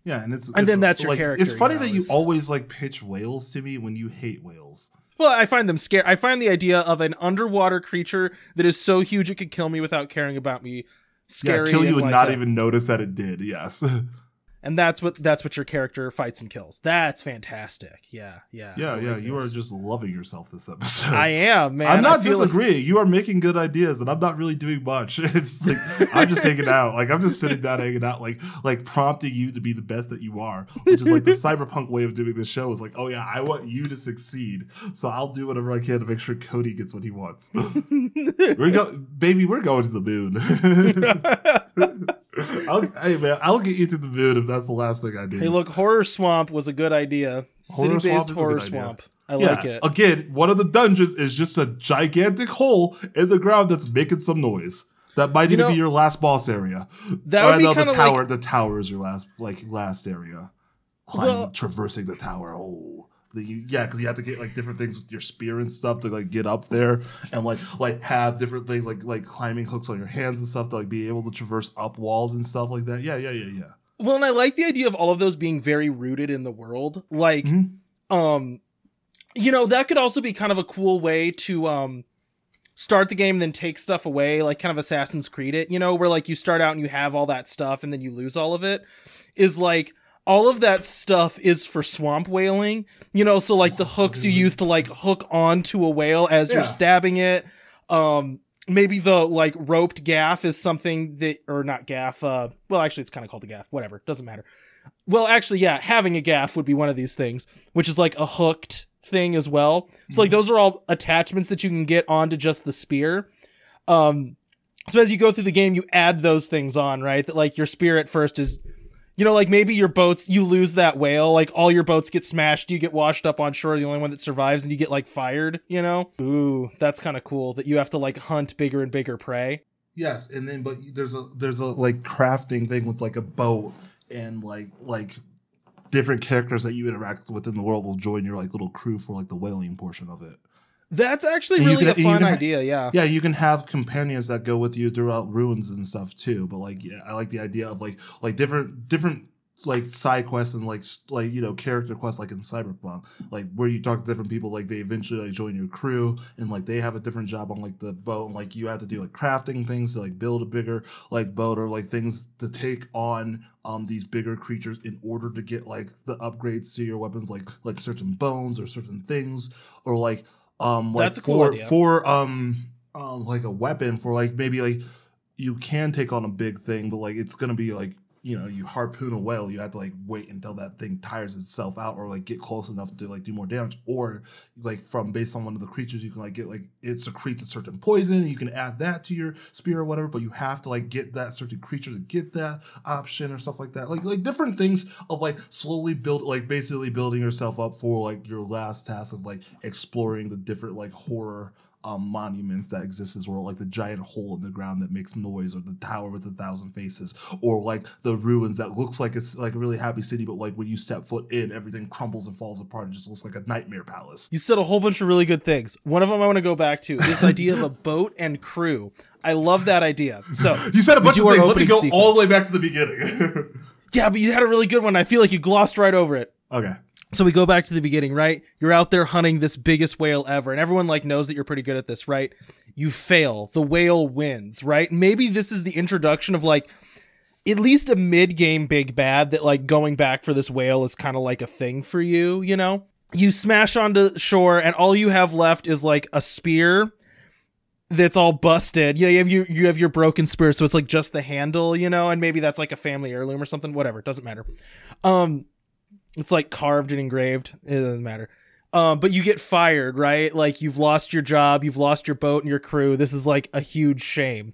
Yeah, and it's And then that's your like, character, It's funny you know, that you is- always like pitch whales to me when you hate whales. Well, I find them scary. I find the idea of an underwater creature that is so huge it could kill me without caring about me scary. yeah, kill you and like not a- even notice that it did. Yes. And that's what that's what your character fights and kills. That's fantastic. Yeah, yeah. yeah, yeah. You are just loving yourself this episode. I am, man. I'm not feel like- disagreeing. You are making good ideas, and I'm not really doing much. It's like I'm just hanging out. Like I'm just sitting down, hanging out, like like prompting you to be the best that you are, which is like the cyberpunk way of doing this show. Is like, oh yeah, I want you to succeed, so I'll do whatever I can to make sure Cody gets what he wants. we're go, baby, we're going to the moon. I'll, hey man, I'll get you to the moon if that's the last thing I do. hey, look, horror swamp was a good idea. Is a horror swamp. I yeah, like it. Again, one of the dungeons is just a gigantic hole in the ground that's making some noise. That might You even know, be your last boss area. that Or would be no, the kinda tower. like- the tower is your last, like last area. Climbing, Well- traversing the tower. Oh, you, yeah, because you have to get like different things with your spear and stuff to like get up there, and like like have different things like like climbing hooks on your hands and stuff to like be able to traverse up walls and stuff like that. Yeah, yeah, yeah, yeah. Well, and I like the idea of all of those being very rooted in the world. Like, Mhm. um, you know, that could also be kind of a cool way to um start the game and then take stuff away, like kind of Assassin's Creed it, you know, where like you start out and you have all that stuff and then you lose all of it. Is like all of that stuff is for swamp whaling. You know, so like the hooks you use to like hook onto a whale as you're stabbing it. Um maybe the like roped gaff is something that or not gaff, uh well actually it's kind of called a gaff, whatever, doesn't matter. Well, actually, yeah, having a gaff would be one of these things, which is like a hooked thing as well. So like those are all attachments that you can get onto just the spear. Um so as you go through the game, you add those things on, right? That like your spear at first is you know, like maybe your boats, you lose that whale, like all your boats get smashed, you get washed up on shore, the only one that survives, and you get like fired, you know? Ooh, that's kind of cool that you have to like hunt bigger and bigger prey. Yes, and then but there's a there's a like crafting thing with like a boat and like like different characters that you interact with in the world will join your like little crew for like the whaling portion of it. That's actually And really can- a fun can idea, yeah. Yeah, you can have companions that go with you throughout ruins and stuff too. But like, yeah, I like the idea of like like different different like side quests and like like you know character quests like in Cyberpunk, like where you talk to different people, like they eventually like join your crew and like they have a different job on like the boat, and like you have to do like crafting things to like build a bigger like boat or like things to take on um these bigger creatures in order to get like the upgrades to your weapons, like like certain bones or certain things or like um like That's cool for for um um like a weapon for like maybe like you can take on a big thing, but like it's gonna be like you know you harpoon a whale, you have to like wait until that thing tires itself out or like get close enough to like do more damage, or like from based on one of the creatures you can like get like it secretes a certain poison, and you can add that to your spear or whatever, but you have to like get that certain creature to get that option or stuff like that, like like different things of like slowly build like basically building yourself up for like your last task of like exploring the different like horror um, monuments that exist this world, like the giant hole in the ground that makes noise, or the tower with a thousand faces, or like the ruins that looks like it's like a really happy city, but like when you step foot in, everything crumbles and falls apart. It just looks like a nightmare palace. You said a whole bunch of really good things. One of them I want to go back to this idea of a boat and crew. I love that idea. So You said a bunch of things. Let me go all the way back to the beginning. Yeah, but you had a really good one. I feel like you glossed right over it. okay. So we go back to the beginning, right? You're out there hunting this biggest whale ever, and everyone like knows that you're pretty good at this, right? You fail. The whale wins, right? Maybe this is the introduction of like at least a mid-game big bad that like going back for this whale is kind of like a thing for you, you know? You smash onto shore and all you have left is like a spear that's all busted. You know, you have your you have your broken spear, so it's like just the handle, you know, and maybe that's like a family heirloom or something, whatever, it doesn't matter. Um it's like carved and engraved. It doesn't matter. Um, but you get fired, right? Like you've lost your job, you've lost your boat and your crew. This is like a huge shame.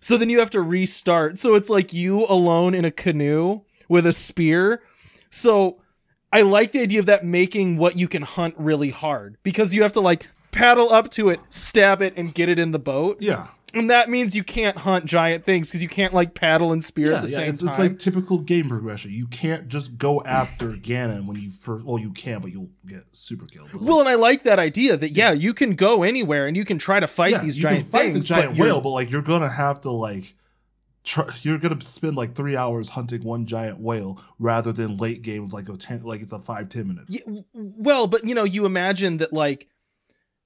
So then you have to restart. So it's like you alone in a canoe with a spear. So I like the idea of that making what you can hunt really hard because you have to like paddle up to it, stab it, and get it in the boat. Yeah. And that means you can't hunt giant things because you can't like paddle and spear Yeah, at the yeah, same it's, time. it's like typical game progression. You can't just go after Ganon when you first. Well, you can, but you'll get super killed. But, like, Well, and I like that idea that yeah, you can go anywhere and you can try to fight yeah, these you giant can fight things. the giant but whale, but like you're gonna have to like. You're gonna spend like three hours hunting one giant whale rather than late games like a ten like it's a five ten minute. Yeah, well, but you know, you imagine that like,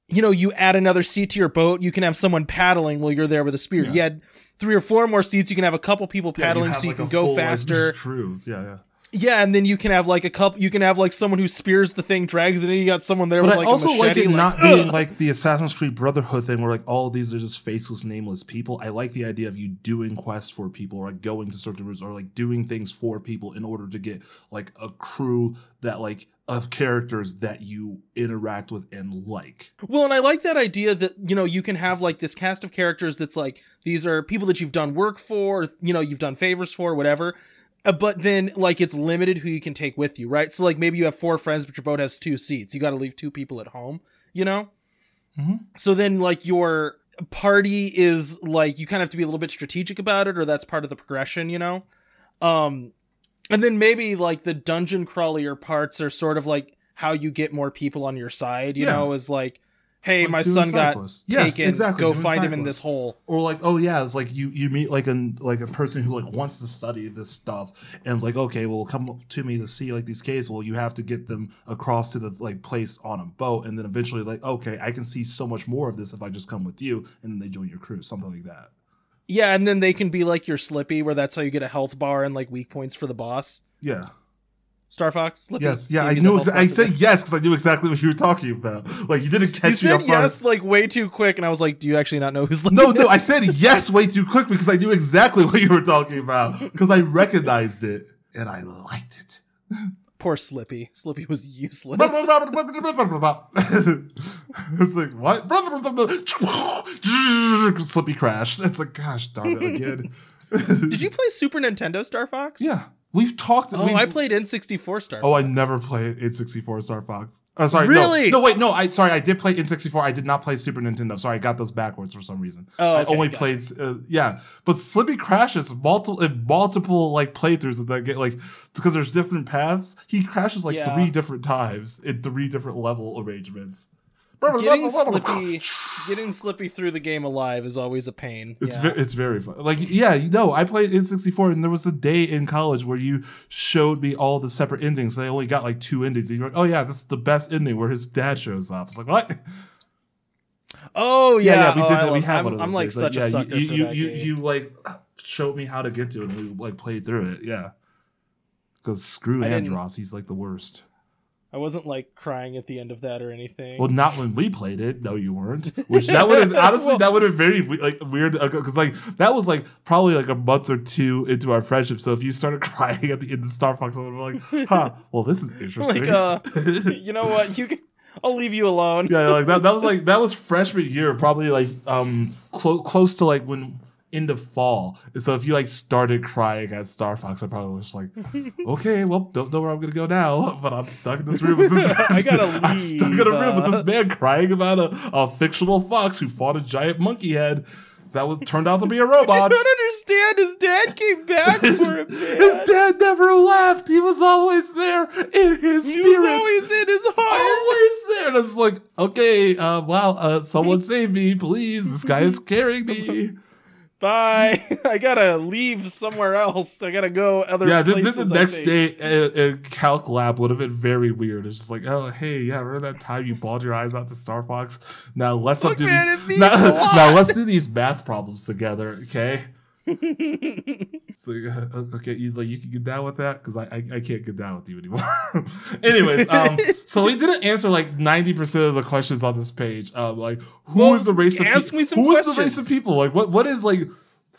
you know, you add another seat to your boat, you can have someone paddling while you're there with a spear. Yeah. You add three or four more seats, you can have a couple people Yeah, paddling have, so you like, can go like, faster. cruise, yeah, yeah. yeah, and then you can have like a couple. You can have like someone who spears the thing, drags it, in. You got someone there But with I like also a machete. like it not "Ugh!" being like the Assassin's Creed Brotherhood thing, where like all these are just faceless, nameless people. I like the idea of you doing quests for people, or like going to certain routes, or like doing things for people in order to get like a crew that like of characters that you interact with and like. Well, and I like that idea that, you know, you can have like this cast of characters that's like, these are people that you've done work for, you know, you've done favors for, whatever. Uh, but then, like, it's limited who you can take with you, right? So, like, maybe you have four friends, but your boat has two seats. You got to leave two people at home, you know? Mhm. So then, like, your party is like, you kind of have to be a little bit strategic about it, or that's part of the progression, you know? Um, and then maybe like the dungeon crawlier parts are sort of like how you get more people on your side, you Yeah. know, is like, hey, Like my son side got. Yes, taken, exactly, go doing find side him in this hole. Or like, oh yeah, it's like you you meet like an like a person who like wants to study this stuff and it's like, okay, well come to me to see like these caves. Well, you have to get them across to the like place on a boat, and then eventually like, okay, I can see so much more of this if I just come with you, and then they join your crew, something like that. Yeah, and then they can be like your Slippy, where that's how you get a health bar and like weak points for the boss. Yeah. Star Fox? Slippy Yes, yeah, I knew. Exa- I said yes because I knew exactly what you were talking about. Like you didn't catch You me said off yes like way too quick, and I was like, "Do you actually not know who's Slippy?" No, no. I said yes way too quick because I knew exactly what you were talking about because I recognized it and I liked it. Poor Slippy. Slippy was useless. it's like what? Slippy crashed. It's like gosh darn it again. Did you play Super Nintendo Star Fox? Yeah, we've talked. Oh, we've- I played N64 Star. Oh, I never played N64 Star Fox. Oh, sorry. Really? No, wait, no. I sorry. I did play N64. I did not play Super Nintendo. Sorry, I got those backwards for some reason. Oh, okay, I only played. Uh, yeah, but Slippy crashes multiple in multiple like playthroughs of that game. Like because there's different paths. He crashes like Yeah. three different times in three different level arrangements. Getting Slippy, getting Slippy through the game alive is always a pain. It's yeah. very, it's very fun. Like yeah, you know, I played in sixty four, and there was a day in college where you showed me all the separate endings. I only got like two endings. And you're like, oh yeah, this is the best ending where his dad shows up. It's like what? oh yeah, yeah, we Oh, did I that. we love- had I'm, one of those I'm like days. such yeah, a sucker you, for you, that you, game. you like showed me how to get to it, and we like played through it. Yeah, because screw I didn't- Andross, he's like the worst. I wasn't like crying at the end of that or anything. Well, not when we played it. No, you weren't. Which that would have honestly Well- that would have very like weird because like that was like probably like a month or two into our friendship. So if you started crying at the end of Star Fox, I would have been like, huh. Well, this is interesting. like, uh, you know what? You can. I'll leave you alone. yeah, like that. That was like that was freshman year, probably like um clo- close to like when end of fall. So if you like started crying at Star Fox, I probably was like, okay, well, don't know where I'm gonna go now, but I'm stuck in this room with this. Man. I gotta leave. I'm stuck in a room with this man crying about a, a fictional fox who fought a giant monkey head. That was turned out to be a robot. just don't understand. His dad came back for him. His dad never left. He was always there in his he spirit. was always in his heart. always there. And I was like, okay, uh, wow, uh, someone save me, please. This guy is carrying me. Bye. I gotta leave somewhere else. I gotta go other yeah, this, places. the next day at, at Calc Lab would have been very weird. It's just like, oh, hey, yeah, remember that time you bawled your eyes out to Star Fox? Now let's Look, do man, these. Now, now let's do these math problems together, okay? Uh, okay, he's like, you can get down with that because I, I I can't get down with you anymore. Anyways, um, so we didn't answer like ninety percent of the questions on this page. Um, like who is Well, the race of ask pe- me some who is the race of people? Like what what is like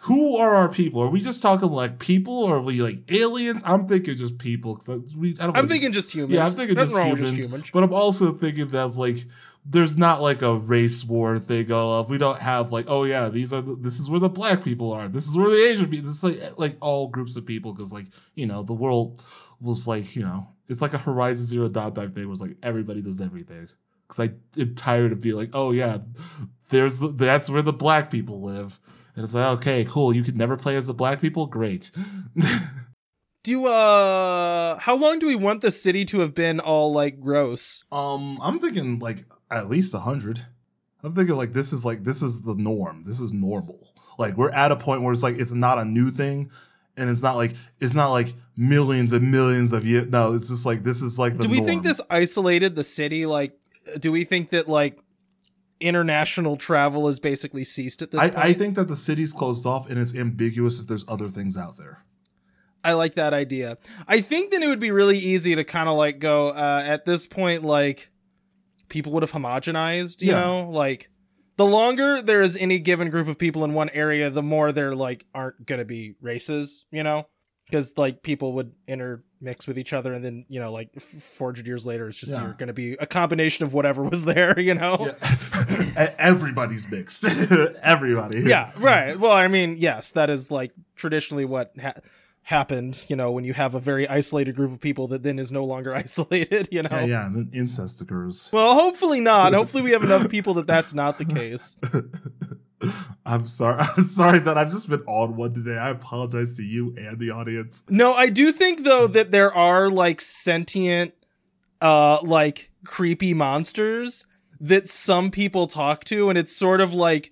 who are our people? Are we just talking like people, or are we like aliens? I'm thinking just people because we. I don't. I'm wanna- thinking just humans. yeah, I'm thinking just humans, humans. But I'm also thinking that's like there's not like a race war thing on. We don't have like, oh yeah, these are the, this is where the black people are. This is where the Asian people. It's like eh, like all groups of people because like you know the world was like you know it's like a Horizon Zero Dawn type thing. Was like everybody does everything. Because I am tired of being like, oh yeah, there's the, that's where the black people live. And it's like, okay, cool. You could never play as the black people. Great. Do uh, how long do we want the city to have been all like gross? Um, I'm thinking like at least a hundred. I'm thinking like this is like this is the norm. This is normal. Like we're at a point where it's like it's not a new thing, and it's not like it's not like millions and millions of years. No, it's just like this is like the. do we think this isolated the city? Like, do we think that like international travel has basically ceased at this I, point? I think that the city's closed off and it's ambiguous if there's other things out there. I like that idea. I think then it would be really easy to kind of like go uh, at this point, like people would have homogenized, you Yeah. know, like the longer there is any given group of people in one area, the more there like aren't gonna be races, you know, because like people would intermix with each other, and then you know, like four hundred years later, it's just Yeah. you're gonna be a combination of whatever was there, you know. Yeah. Everybody's mixed. Everybody. yeah right well i mean yes that is like traditionally what ha- happened you know when you have a very isolated group of people that then is no longer isolated you know Yeah, yeah, and then incest occurs. well hopefully not hopefully we have enough people that that's not the case I'm sorry. I'm sorry that I've just been on one today. I apologize to you and the audience. no i do think though that there are like sentient uh like creepy monsters that some people talk to and it's sort of like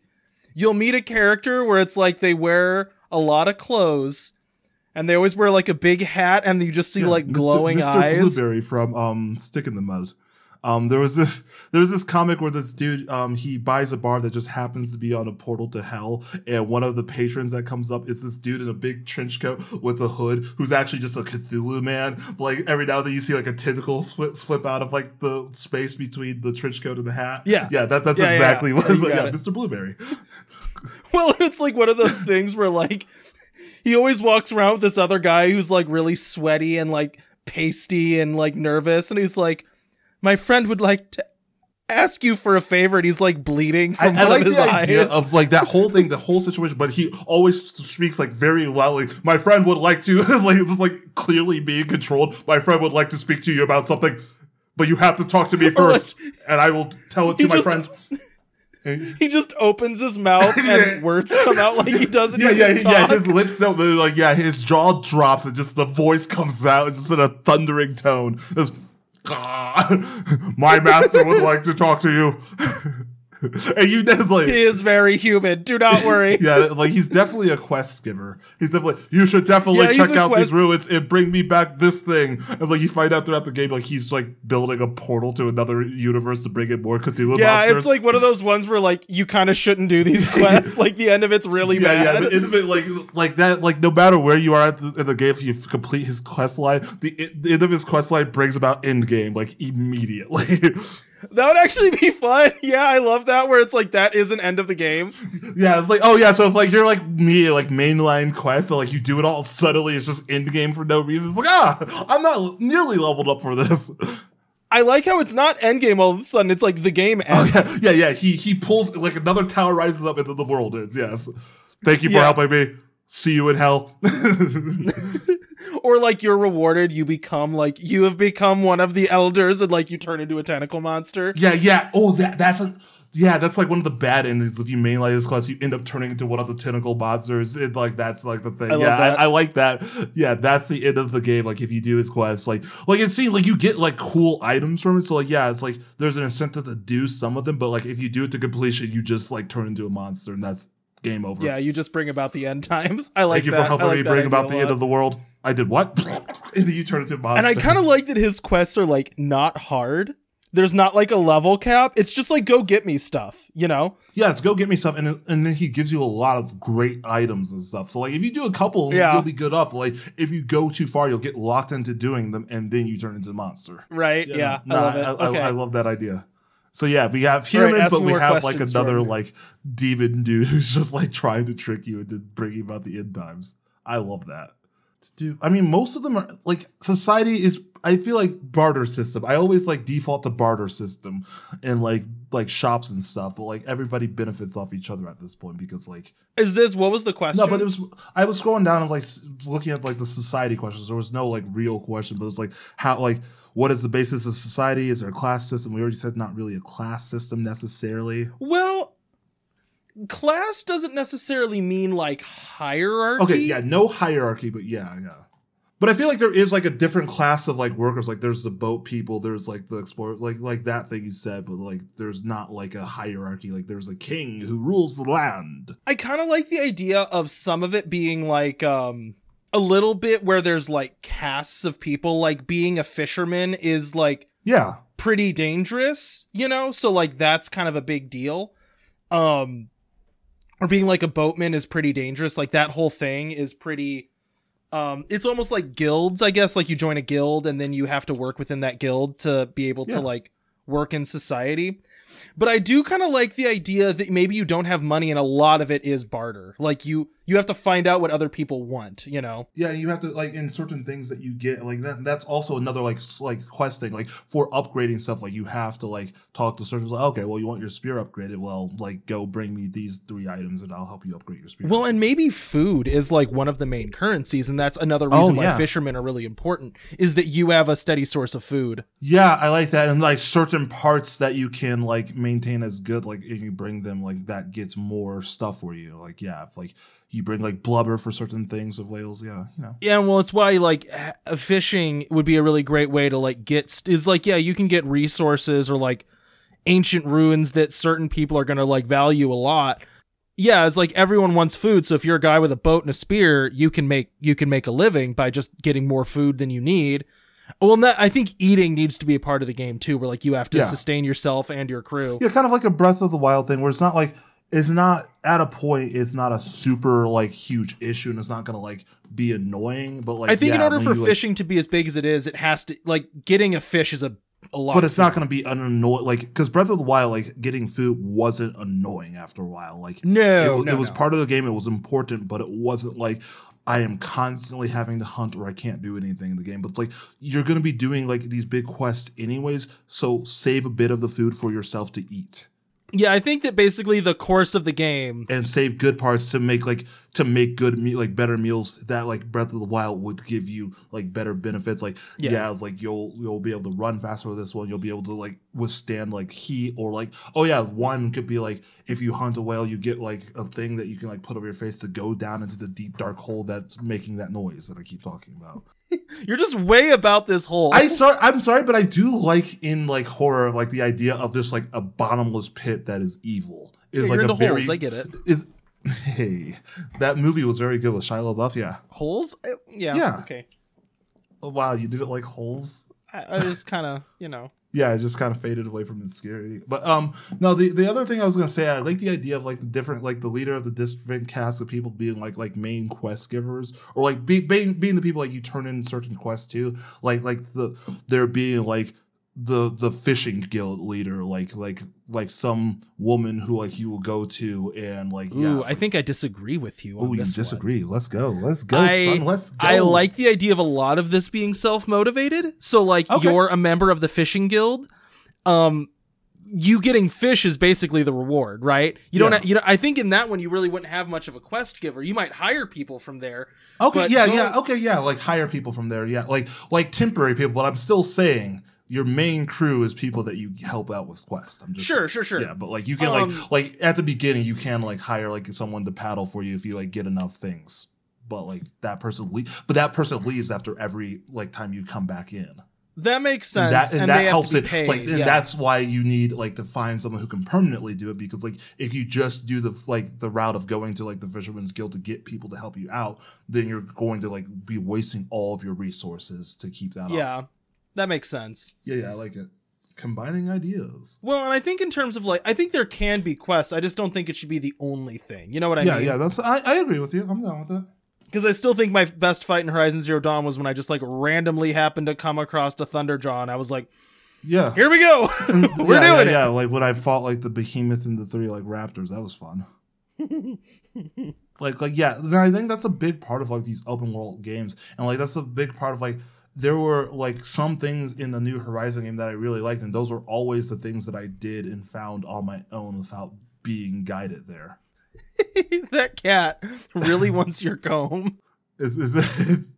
you'll meet a character where it's like they wear a lot of clothes and they always wear like a big hat and you just see Yeah, like Mr. glowing Mr. eyes Blueberry from um Stick in the Mud. Um, there was this there was this comic where this dude um he buys a bar that just happens to be on a portal to hell, and one of the patrons that comes up is this dude in a big trench coat with a hood who's actually just a Cthulhu man. Like every now and then you see like a tentacle flip flip out of like the space between the trench coat and the hat. Yeah. yeah, that, that's Yeah, yeah, exactly yeah. what it's like. Yeah. Mr. Blueberry. Well, it's like one of those things where like he always walks around with this other guy who's like really sweaty and like pasty and like nervous, and he's like, "My friend would like to ask you for a favor," and he's like bleeding I, from I one like of his eyes. of like that whole thing, the whole situation, but he always speaks like very loudly. My friend would like to, like it's like clearly being controlled. My friend would like to speak to you about something, but you have to talk to me first, and I will tell it to my just- friend. He just opens his mouth and words come out like he doesn't yeah, even yeah, talk. yeah. His lips don't move. Like, yeah, his jaw drops and just the voice comes out. It's just in a thundering tone. Just, my master would like to talk to you. and you like, He is very human. Do not worry. yeah, like he's definitely a quest giver. He's definitely you should definitely Yeah, check out quest- these ruins and bring me back this thing. It's like you find out throughout the game, like he's like building a portal to another universe to bring in more Cthulhu Yeah, monsters. it's like one of those ones where like you kind of shouldn't do these quests. like the end of it's really yeah, yeah. bad. The end of it, like like that, like no matter where you are at the, in the game, if you complete his quest line, the, the end of his quest line brings about end game like immediately. That would actually be fun. Yeah, I love that where it's like that is an end of the game. yeah, it's like oh yeah, so if like you're like me, like mainline quest, so like you do it all subtly, it's just end game for no reason. It's like ah, I'm not nearly leveled up for this. I like how it's not end game all of a sudden. It's like the game Oh, ends. yeah, yeah, yeah. He he pulls like another tower rises up and then the world ends. Yes. Thank you for Yeah. helping me. See you in hell. Or like you're rewarded, you become like you have become one of the elders and like you turn into a tentacle monster. yeah, yeah. Oh, that that's a yeah. That's like one of the bad endings. If you mainline this class, you end up turning into one of the tentacle monsters. And like that's like the thing. I yeah. I, I like that. Yeah, that's the end of the game. Like if you do his quest, like like it seems like you get like cool items from it. So like yeah, it's like there's an incentive to do some of them, but like if you do it to completion, you just like turn into a monster, and that's game over. Yeah, you just bring about the end times. I like that. Thank you that. for helping like me bring about the end of the world. I did what? in the alternative turn monster. And I kind of like that his quests are like not hard. There's not like a level cap. It's just like go get me stuff, you know? yeah, it's go get me stuff, and and then he gives you a lot of great items and stuff. So like, if you do a couple, Yeah. you'll be good up. Like if you go too far, you'll get locked into doing them, and then you turn into a monster. Right? Yeah, Nah, I love it. I, okay. I love that idea. So yeah, we have humans, ask but we have like another like demon dude who's just like trying to trick you into bringing about the end times. I love that. To do, I mean, most of them are like society is. I feel like barter system. I always like default to barter system and like like shops and stuff. But like everybody benefits off each other at this point because like Is this what was the question? no, but it was. I was scrolling down and like looking at like the society questions. There was no like real question, but it was like how like what is the basis of society? Is there a class system? We already said not really a class system necessarily. Well, class doesn't necessarily mean like hierarchy. Okay, yeah, no hierarchy, but yeah, yeah. But I feel like there is like a different class of like workers. Like there's the boat people, there's like the explorers, like like that thing you said. But like there's not like a hierarchy. Like there's a king who rules the land. I kind of like the idea of some of it being like um a little bit where there's like castes of people. Like being a fisherman is like Yeah, pretty dangerous, you know? So like that's kind of a big deal. Um or being like a boatman is pretty dangerous. Like that whole thing is pretty um it's almost like guilds, I guess, like you join a guild and then you have to work within that guild to be able Yeah. to like work in society. But I do kind of like the idea that maybe you don't have money and a lot of it is barter. Like you you have to find out what other people want, you know. Yeah, you have to like in certain things that you get like that. That's also another like like quest thing. Like for upgrading stuff, like you have to like talk to certain. Like, okay, well, you want your spear upgraded? Well, like go bring me these three items, and I'll help you upgrade your spear. Well, and maybe food is like one of the main currencies, and that's another Oh, reason why fishermen are really important. Is that you have a steady source of food. yeah, I like that, and like certain parts that you can like maintain as good, like if you bring them, like that gets more stuff for you. Like yeah, if like you bring like blubber for certain things of whales, yeah, you know. Yeah, well, it's why like fishing would be a really great way to like get st- is like yeah, you can get resources or like ancient ruins that certain people are gonna like value a lot. Yeah, it's like everyone wants food, so if you're a guy with a boat and a spear, you can make you can make a living by just getting more food than you need. Well, that, I think eating needs to be a part of the game too, where like you have to Yeah. sustain yourself and your crew. Yeah, kind of like a Breath of the Wild thing, where it's not like it's not at a point. It's not a super like huge issue, and it's not gonna like be annoying. But like, I think in order for you, like- fishing to be as big as it is, it has to like getting a fish is a a lot. but it's not gonna be an annoying like because Breath of the Wild, like getting food wasn't annoying after a while. Like No, it, no, it was no. part of the game. It was important, but it wasn't like I am constantly having to hunt or I can't do anything in the game. But it's like you're gonna be doing like these big quests anyways, so save a bit of the food for yourself to eat. Yeah, I think that basically the course of the game. and save good parts to make like to make good me- like better meals that like Breath of the Wild would give you like better benefits. Like Yeah. yeah, it's like you'll you'll be able to run faster with this one. You'll be able to like withstand like heat or like oh yeah, one could be like if you hunt a whale, you get like a thing that you can like put over your face to go down into the deep dark hole that's making that noise that I keep talking about. You're just way about this hole. I sorry, I'm sorry, but I do like in like horror like the idea of just like a bottomless pit that is evil. Is Yeah, like a very holes. I get it. is hey that movie was very good with Shia LaBeouf. Yeah. Holes? Yeah. Yeah. Okay. Oh, wow, you did it like holes. I, I was kind of, you know. Yeah, it just kind of faded away from its scary. But um, no, the the other thing I was gonna say, I like the idea of like the different, like the leader of the different cast of people being like like main quest givers, or like be, being being the people like you turn in certain quests to, like like the there being like the the fishing guild leader, like like like some woman who like you will go to and like Ooh, yeah, I think I disagree with you. Oh you this one. disagree. Let's go. Let's go, I- son. Let's go. I like the idea of a lot of this being self motivated. So, like, Okay. you're a member of the fishing guild. Um, you getting fish is basically the reward, right? You don't, Yeah. you know. I think in that one you really wouldn't have much of a quest giver. You might hire people from there. Okay, yeah, yeah, okay, yeah. Like hire people from there, yeah, like like temporary people. But I'm still saying your main crew is people that you help out with quests. I'm just Sure, sure, sure. yeah. But like you can Um, like like at the beginning you can like hire like someone to paddle for you if you like get enough things. But like that person le- but that person leaves after every like time you come back in. That makes sense. And that and, and that helps it. paid. Like and yeah. that's why you need like to find someone who can permanently do it because like if you just do the like the route of going to like the Fisherman's Guild to get people to help you out, then you're going to like be wasting all of your resources to keep that up. That makes sense. Yeah, yeah, I like it. Combining ideas. Well, and I think in terms of like, I think there can be quests. I just don't think it should be the only thing. You know what I yeah, mean? yeah, yeah. that's I, I agree with you. I'm down with that. Because I still think my best fight in Horizon Zero Dawn was when I just like randomly happened to come across a Thunderjaw, and I was like, Yeah. "Here we go, we're yeah, doing yeah, it." Yeah, like when I fought like the behemoth and the three like raptors, that was fun. like like yeah, I think that's a big part of like these open world games, and like that's a big part of like there were like some things in the new Horizon game that I really liked, and those were always the things that I did and found on my own without being guided there. that cat really wants your comb. It's, it's, it's,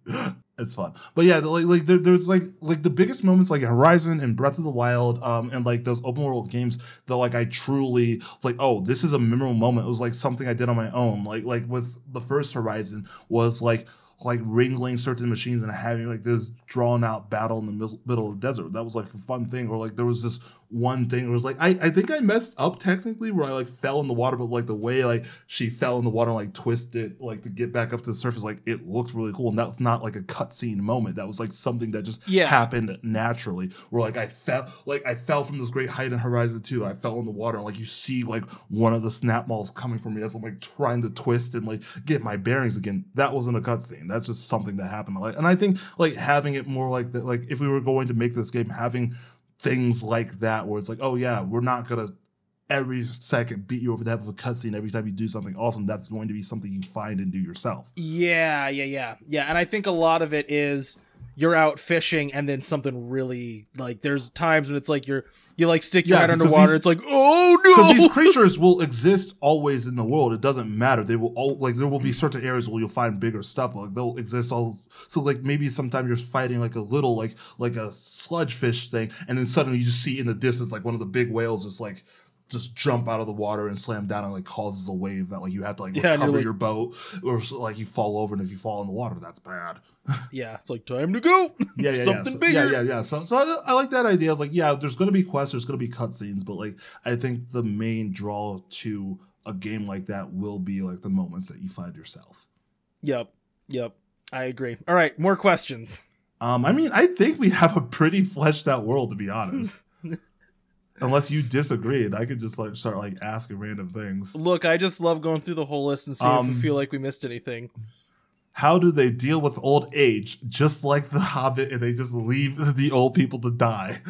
it's fun, but yeah, like like there, there's like like the biggest moments like Horizon and Breath of the Wild, um, and like those open world games that like I truly like. Oh, this is a memorable moment. It was like something I did on my own. Like like with the first Horizon was like like wrangling certain machines and having like this drawn out battle in the middle of the desert. That was like a fun thing. Or like there was this one thing it was like I, I think I messed up technically where I like fell in the water, but like the way like she fell in the water and like twisted like to get back up to the surface, like it looked really cool. And that's not like a cutscene moment. That was like something that just Yeah. happened naturally. Where like I fell like I fell from this great height in Horizon 2. I fell in the water and like you see like one of the Snapmaws coming for me as I'm like trying to twist and like get my bearings again. That wasn't a cutscene. That's just something that happened. Like and I think like having it more like that, like if we were going to make this game, having things like that where it's like, oh yeah, we're not gonna every second beat you over the head with a cutscene every time you do something awesome. That's going to be something you find and do yourself. Yeah, yeah, yeah, yeah. And I think a lot of it is you're out fishing, and then something really like there's times when it's like you're you like stick your Yeah, head underwater. It's like oh no because these creatures will exist always in the world. It doesn't matter. They will all like there will be certain areas where you'll find bigger stuff. Like they'll exist all. So like maybe sometimes you're fighting like a little like like a sludge fish thing, and then suddenly you just see in the distance like one of the big whales is like just jump out of the water and slam down and like causes a wave that like you have to like Yeah, recover like- your boat or so, like you fall over and if you fall in the water that's bad. yeah. It's like time to go. Yeah, yeah, something yeah. So, bigger. Yeah, yeah, yeah. So, so I, I like that idea. I was like, yeah, there's going to be quests, there's going to be cutscenes, but like, I think the main draw to a game like that will be like the moments that you find yourself. Yep, yep. I agree. All right, more questions. Um, I mean, I think we have a pretty fleshed out world to be honest. Unless you disagree, and I could just like start like asking random things. Look, I just love going through the whole list and seeing if Um, we feel like we missed anything. How do they deal with old age? Just like the Hobbit, and they just leave the old people to die.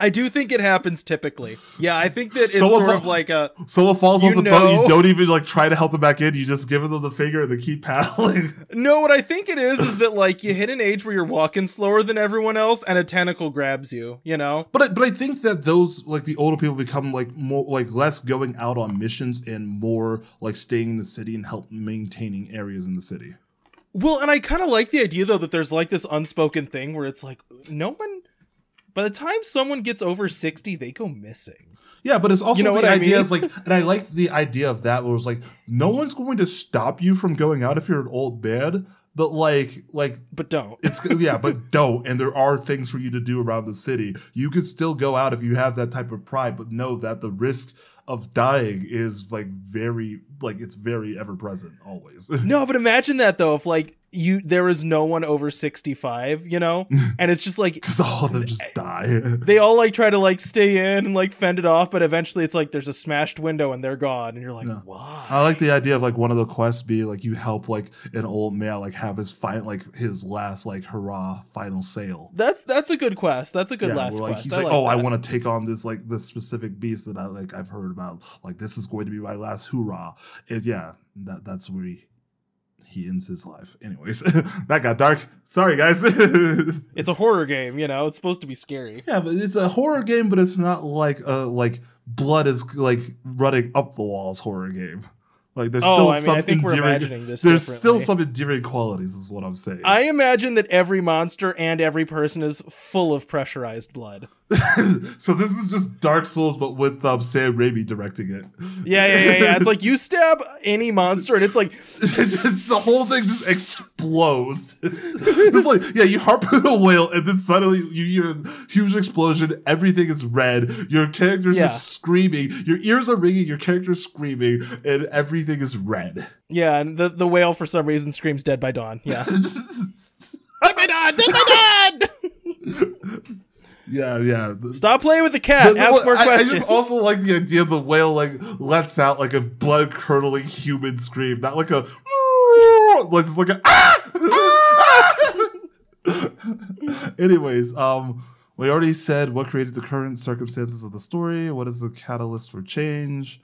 I do think it happens typically. Yeah, I think that it's So sort if- of like a Someone falls off the boat, you don't even like try to help them back in. You just give them the finger and they keep paddling. No, what I think it is is that like you hit an age where you're walking slower than everyone else and a tentacle grabs you, you know? But I, but I think that those like the older people become like more like less going out on missions and more like staying in the city and help maintaining areas in the city. Well, and I kind of like the idea though that there's like this unspoken thing where it's like no one by the time someone gets over 60, they go missing. Yeah, but it's also You know the what I idea mean? like, and I like the idea of that where it's like no one's going to stop you from going out if you're an old man, but like like But don't. it's yeah, but don't. And there are things for you to do around the city. You could still go out if you have that type of pride, but know that the risk of dying is like very like it's very ever present always. No, but imagine that though if like you there is no one over 65, you know? And it's just like Because all of them just die. they all like try to like stay in and like fend it off, but eventually it's like there's a smashed window and they're gone and you're like, Yeah. "Why?" I like the idea of like one of the quests be like you help like an old male like have his final like his last like hurrah final sale. That's that's a good quest. That's a good last where, like, quest. He's I like, like oh, I want to take on this like this specific beast that I like I've heard about. Like this is going to be my last hoorah. And yeah, that that's where he he ends his life. Anyways, that got dark. Sorry guys. It's a horror game, you know. It's supposed to be scary. yeah, but it's a horror game, but it's not like uh like blood is like running up the walls horror game. Like there's Oh, still I mean, some I think we're imagining this There's still some endearing qualities, is what I'm saying. I imagine that every monster and every person is full of pressurized blood. so this is just Dark Souls, but with um, Sam Raimi directing it. Yeah, yeah, yeah, yeah. It's like you stab any monster and it's like It's- the whole thing just explodes. it's like, yeah, you harpoon a whale, and then suddenly you hear a huge explosion. Everything is red. Your character's Yeah. just screaming. Your ears are ringing. Your character's screaming, and everything is red. yeah, and the the whale for some reason screams dead by dawn. Yeah. dead by dawn, dead by dawn. Yeah, yeah. Stop playing with the cat. the- Ask more I, I questions. just also like the idea of the whale like lets out like a blood curdling human scream, not like a like it's like a Anyways, um, we already said what created the current circumstances of the story. What is the catalyst for change?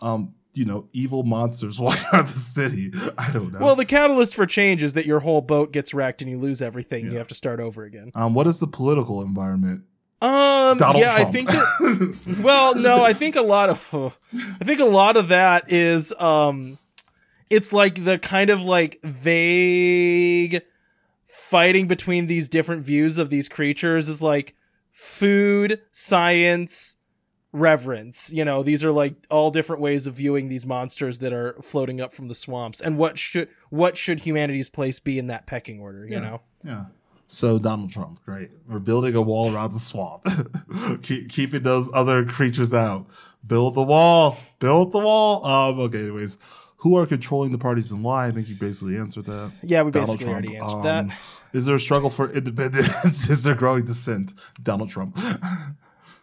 Um, you know, evil monsters walking around the city. I don't know. well, the catalyst for change is that your whole boat gets wrecked and you lose everything. You have to start over again. um, what is the political environment? Um, Donald yeah, Trump. I think that well no i think a lot of i think a lot of that is um it's like the kind of like vague fighting between these different views of these creatures is like food science reverence you know these are like all different ways of viewing these monsters that are floating up from the swamps and what should what should humanity's place be in that pecking order you Yeah. know Yeah. So Donald Trump, great. We're building a wall around the swamp, Keep, keeping those other creatures out. Build the wall. Build the wall. Um. Okay. Anyways, who are controlling the parties and why? I think you basically answered that. yeah we Donald basically Trump. already answered Um, that Is there a struggle for independence? is there growing dissent? Donald Trump.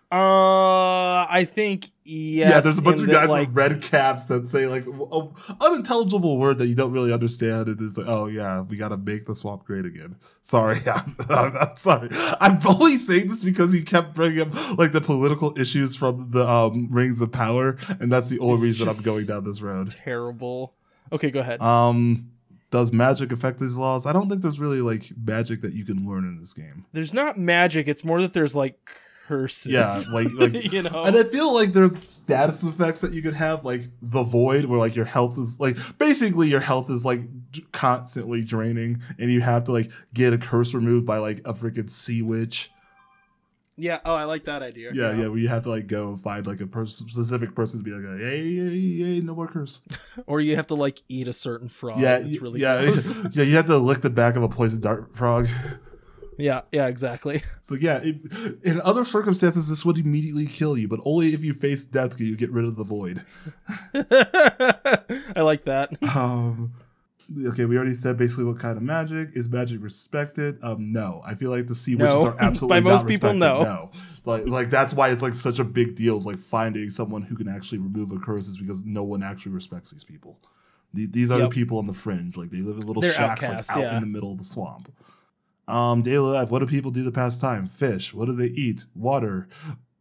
Uh, I think yes. yeah, there's a bunch of that, guys like with red caps that say like an unintelligible word that you don't really understand, and it's like, oh yeah, we got to make the swamp great again. Sorry, I'm, I'm sorry. I'm only saying this because he kept bringing up like the political issues from the um, Rings of Power, and that's the only reason I'm going down this road. terrible. Okay, go ahead. Um, does magic affect these laws? I don't think there's really like magic that you can learn in this game. there's not magic. It's more that there's like curses. Yeah, like like you know. And I feel like there's status effects that you could have, like the void, where like your health is like basically your health is like constantly draining, and you have to like get a curse removed by like a freaking sea witch. yeah. Oh, I like that idea. Yeah, yeah, where you have to like go and find like a pers- specific person to be like, hey, hey, hey, no more curse. Or you have to like eat a certain frog. yeah, It's really yeah, gross. yeah. You have to lick the back of a poison dart frog. Yeah, yeah, exactly. So yeah, it, in other circumstances, this would immediately kill you, but only if you face death can you get rid of the void. I like that. Um, Okay, we already said basically what kind of magic is magic respected. Um, no, I feel like the sea No. witches are absolutely By most not people, respected. no. no. Like, like that's why it's like such a big deal. Is like finding someone who can actually remove a curse is because no one actually respects these people. These are Yep. the people on the fringe. Like they live in little They're shacks outcasts, like out yeah. in the middle of the swamp. Um, daily life. What do people do to pass time? Fish. What do they eat? Water.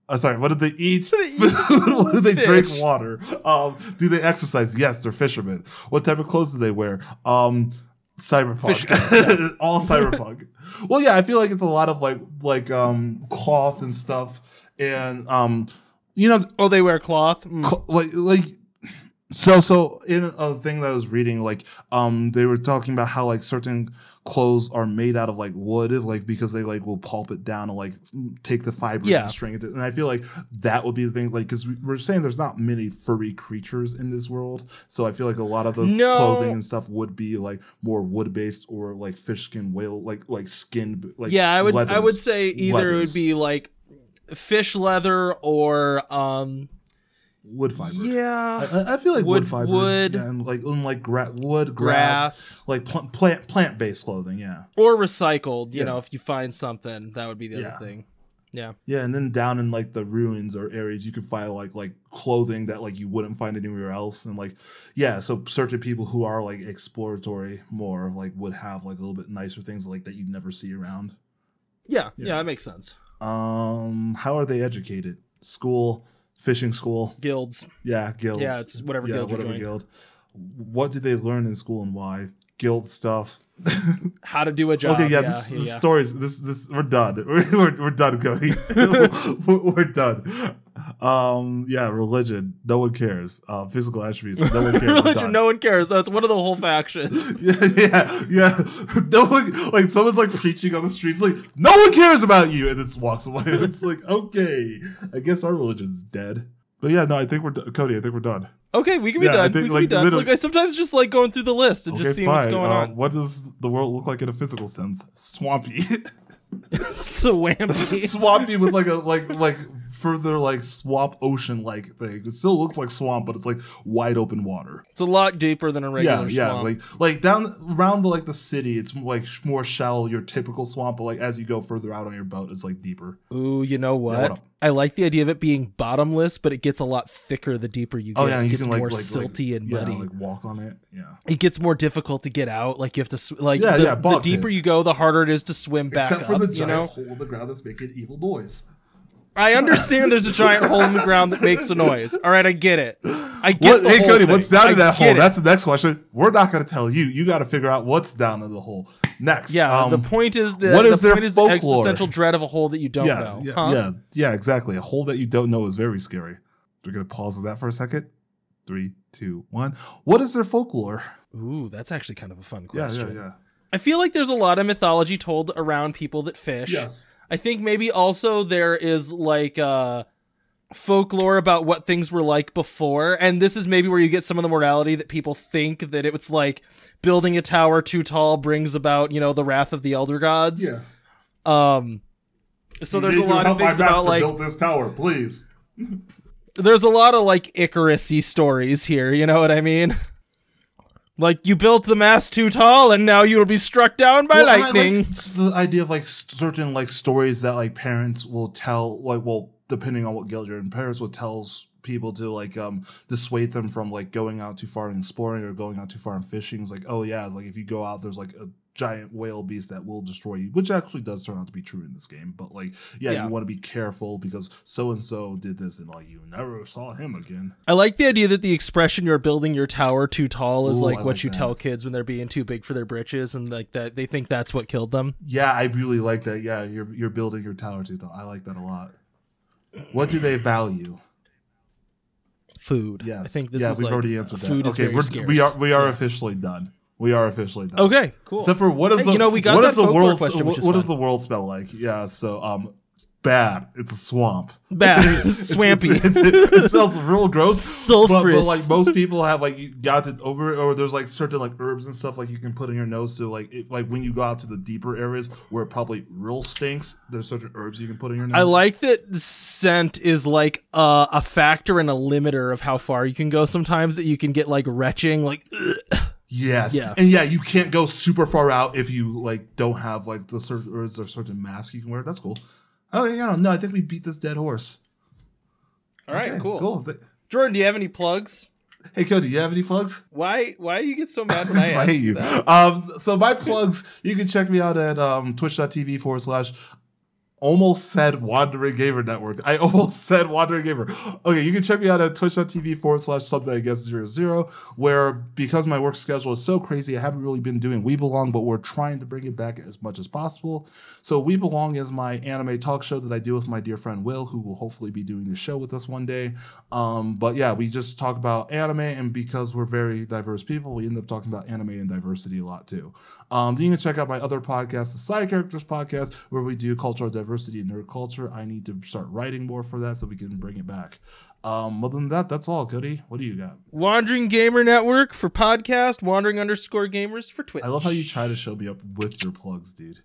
Uh, sorry. What do they eat? What do they drink? Water. Um, do they exercise? Yes, they're fishermen. What type of clothes do they wear? Um, cyberpunk. All cyberpunk. well, yeah, I feel like it's a lot of like like um cloth and stuff, and um, you know, Oh, they wear cloth. Mm. cl- like like so so in a thing that I was reading, like um, they were talking about how like certain clothes are made out of like wood, like because they like will pulp it down and like take the fibers Yeah. and string it. And I feel like that would be the thing, like because we're saying there's not many furry creatures in this world, so I feel like a lot of the No. clothing and stuff would be like more wood based or like fish skin, whale, like like skin, like yeah, I would. I would say either it would be like fish leather or um. Wood fiber. Yeah. I, I feel like wood, Wood- fiber wood. and like and like gra- wood, grass, grass like pl- plant plant based clothing. Yeah, or recycled. You Yeah. know, if you find something, that would be the Yeah. other thing. Yeah. yeah, and then down in like the ruins or areas, you could find like like clothing that like you wouldn't find anywhere else, and like yeah, so certain people who are like exploratory more like would have like a little bit nicer things like that you'd never see around. Yeah. Yeah. Yeah. That makes sense. Um, how are they educated? School, fishing school, Guilds. yeah, guilds. Yeah, it's whatever yeah, guild whatever guild. What do they learn in school and why? Guild stuff. How to do a job. Okay, yeah, yeah, this, yeah, this stories. This this we're done. We're we're, we're done, Cody. we're, we're done. Um, yeah, religion. No one cares. Uh, physical attributes. No one cares. Religion. No one cares. That's one of the whole factions. Yeah, yeah, yeah. No one like someone's like preaching on the streets, like no one cares about you, and just walks away. It's like okay, I guess our religion's dead. But yeah, no, I think we're do- Cody. I think we're done. Okay, we can be Yeah, I done. think, we can like, be done. literally- Look, I sometimes just like going through the list and Okay, just seeing what's going Uh, on. What does the world look like in a physical sense? Swampy. Swampy. swampy with like a like like further like swamp ocean like thing. It still looks like swamp, but it's like wide open water. It's a lot deeper than a regular yeah, yeah. Like like down around the like the city, it's like more shallow. Your typical swamp, but like as you go further out on your boat, it's like deeper. Ooh, you know what? what? I like the idea of it being bottomless, but it gets a lot thicker the deeper you oh, get. Oh yeah, and it you gets can like more like, silty like, and yeah, muddy. like walk on it. Yeah. it gets more difficult to get out. Like you have to sw- like Yeah, the, yeah, the deeper pit. you go, the harder it is to swim back Except for up. the you giant know, hole in the ground that's making evil noise. I understand there's a giant hole in the ground that makes a noise. All right, I get it. I get What, hey Cody, thing. what's down I in that hole? it. That's the next question. We're not going to tell you. You got to figure out what's down in the hole. Next, yeah. um, the point is the, what the their point is the folklore? existential dread of a hole that you don't yeah, know. Yeah, huh? yeah, yeah, exactly. A hole that you don't know is very scary. We're gonna pause on that for a second. Three, two, one. What is their folklore? Ooh, that's actually kind of a fun question. Yeah, yeah, yeah. I feel like there's a lot of mythology told around people that fish. Yes. I think maybe also there is like uh folklore about what things were like before and this is maybe where you get some of the morality that people think that it was like building a tower too tall brings about, you know, the wrath of the elder gods. Yeah. Um so there's a lot of things about like build this tower, please. there's a lot of like Icarus-y stories here, you know what I mean? Like you built the mast too tall and now you will be struck down by Well, and I like lightning. the idea of like certain like stories that like parents will tell, like well, depending on what guild you're in, parents will tell people to like um dissuade them from like going out too far and exploring or going out too far and fishing. It's like, oh yeah, it's like if you go out, there's like a giant whale beast that will destroy you, which actually does turn out to be true in this game. But like, yeah, Yeah. you want to be careful because so and so did this, and like you never saw him again. I like the idea that the expression "you're building your tower too tall" is Ooh, like I what like you that. tell kids when they're being too big for their britches, and like that they think that's what killed them. Yeah, I really like that. Yeah, you're you're building your tower too tall. I like that a lot. What do they value? Food. Yes. I think this yeah, is we've like, already answered that. Food is okay, very we're, we are we are Yeah. officially done. We are officially done. Okay, cool. Except for what is Hey, the you know, we got what that is the world question, what, what does the world smell like? Yeah, so um it's bad. It's a swamp. Bad, It's- swampy, it's- it, it smells real gross. But, but like most people have like you got it over or there's like certain like herbs and stuff like you can put in your nose to like if like when you go out to the deeper areas where it probably real stinks, there's certain herbs you can put in your nose. I like that scent is like uh, a factor and a limiter of how far you can go. Sometimes that you can get like retching, like ugh. Yes. Yeah. And yeah, you can't go super far out if you like don't have like the certain or is there a certain mask you can wear. That's cool. Oh yeah, no, I think we beat this dead horse. All right, Okay, cool. Cool. Th- Jordan, do you have any plugs? Hey Cody, you have any plugs? Why why you get so mad when I I hate you you. that? Um, so my plugs, you can check me out at um, twitch.tv forward slash almost said Wandering Gamer Network. I almost said Wandering Gamer. Okay, you can check me out at twitch.tv forward slash something I guess zero zero, where because my work schedule is so crazy, I haven't really been doing We Belong, but we're trying to bring it back as much as possible. So We Belong is my anime talk show that I do with my dear friend Will, who will hopefully be doing the show with us one day. Um, but yeah, we just talk about anime, and because we're very diverse people, we end up talking about anime and diversity a lot too. Um, then you can check out my other podcast, the Side Characters Podcast, where we do cultural diversity and nerd culture. I need to start writing more for that so we can bring it back. Um, other than that, that's all, Cody. What do you got? Wandering Gamer Network for podcast, Wandering underscore gamers for Twitch. I love how you try to show me up with your plugs, dude.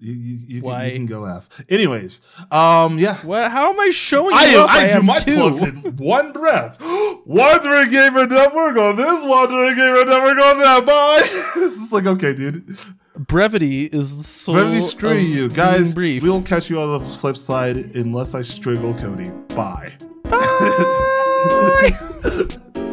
You you, you, can, you can go F. Anyways, um, yeah. What? How am I showing I, you up? I, do my two. plugs in one breath. Wandering Gamer Network on this, Wandering Gamer Network on that. Bye. this is like okay, dude. Brevity is the soul. Me screw of you, guys. Brief. We'll catch you on the flip side unless I strangle Cody. Bye. Bye.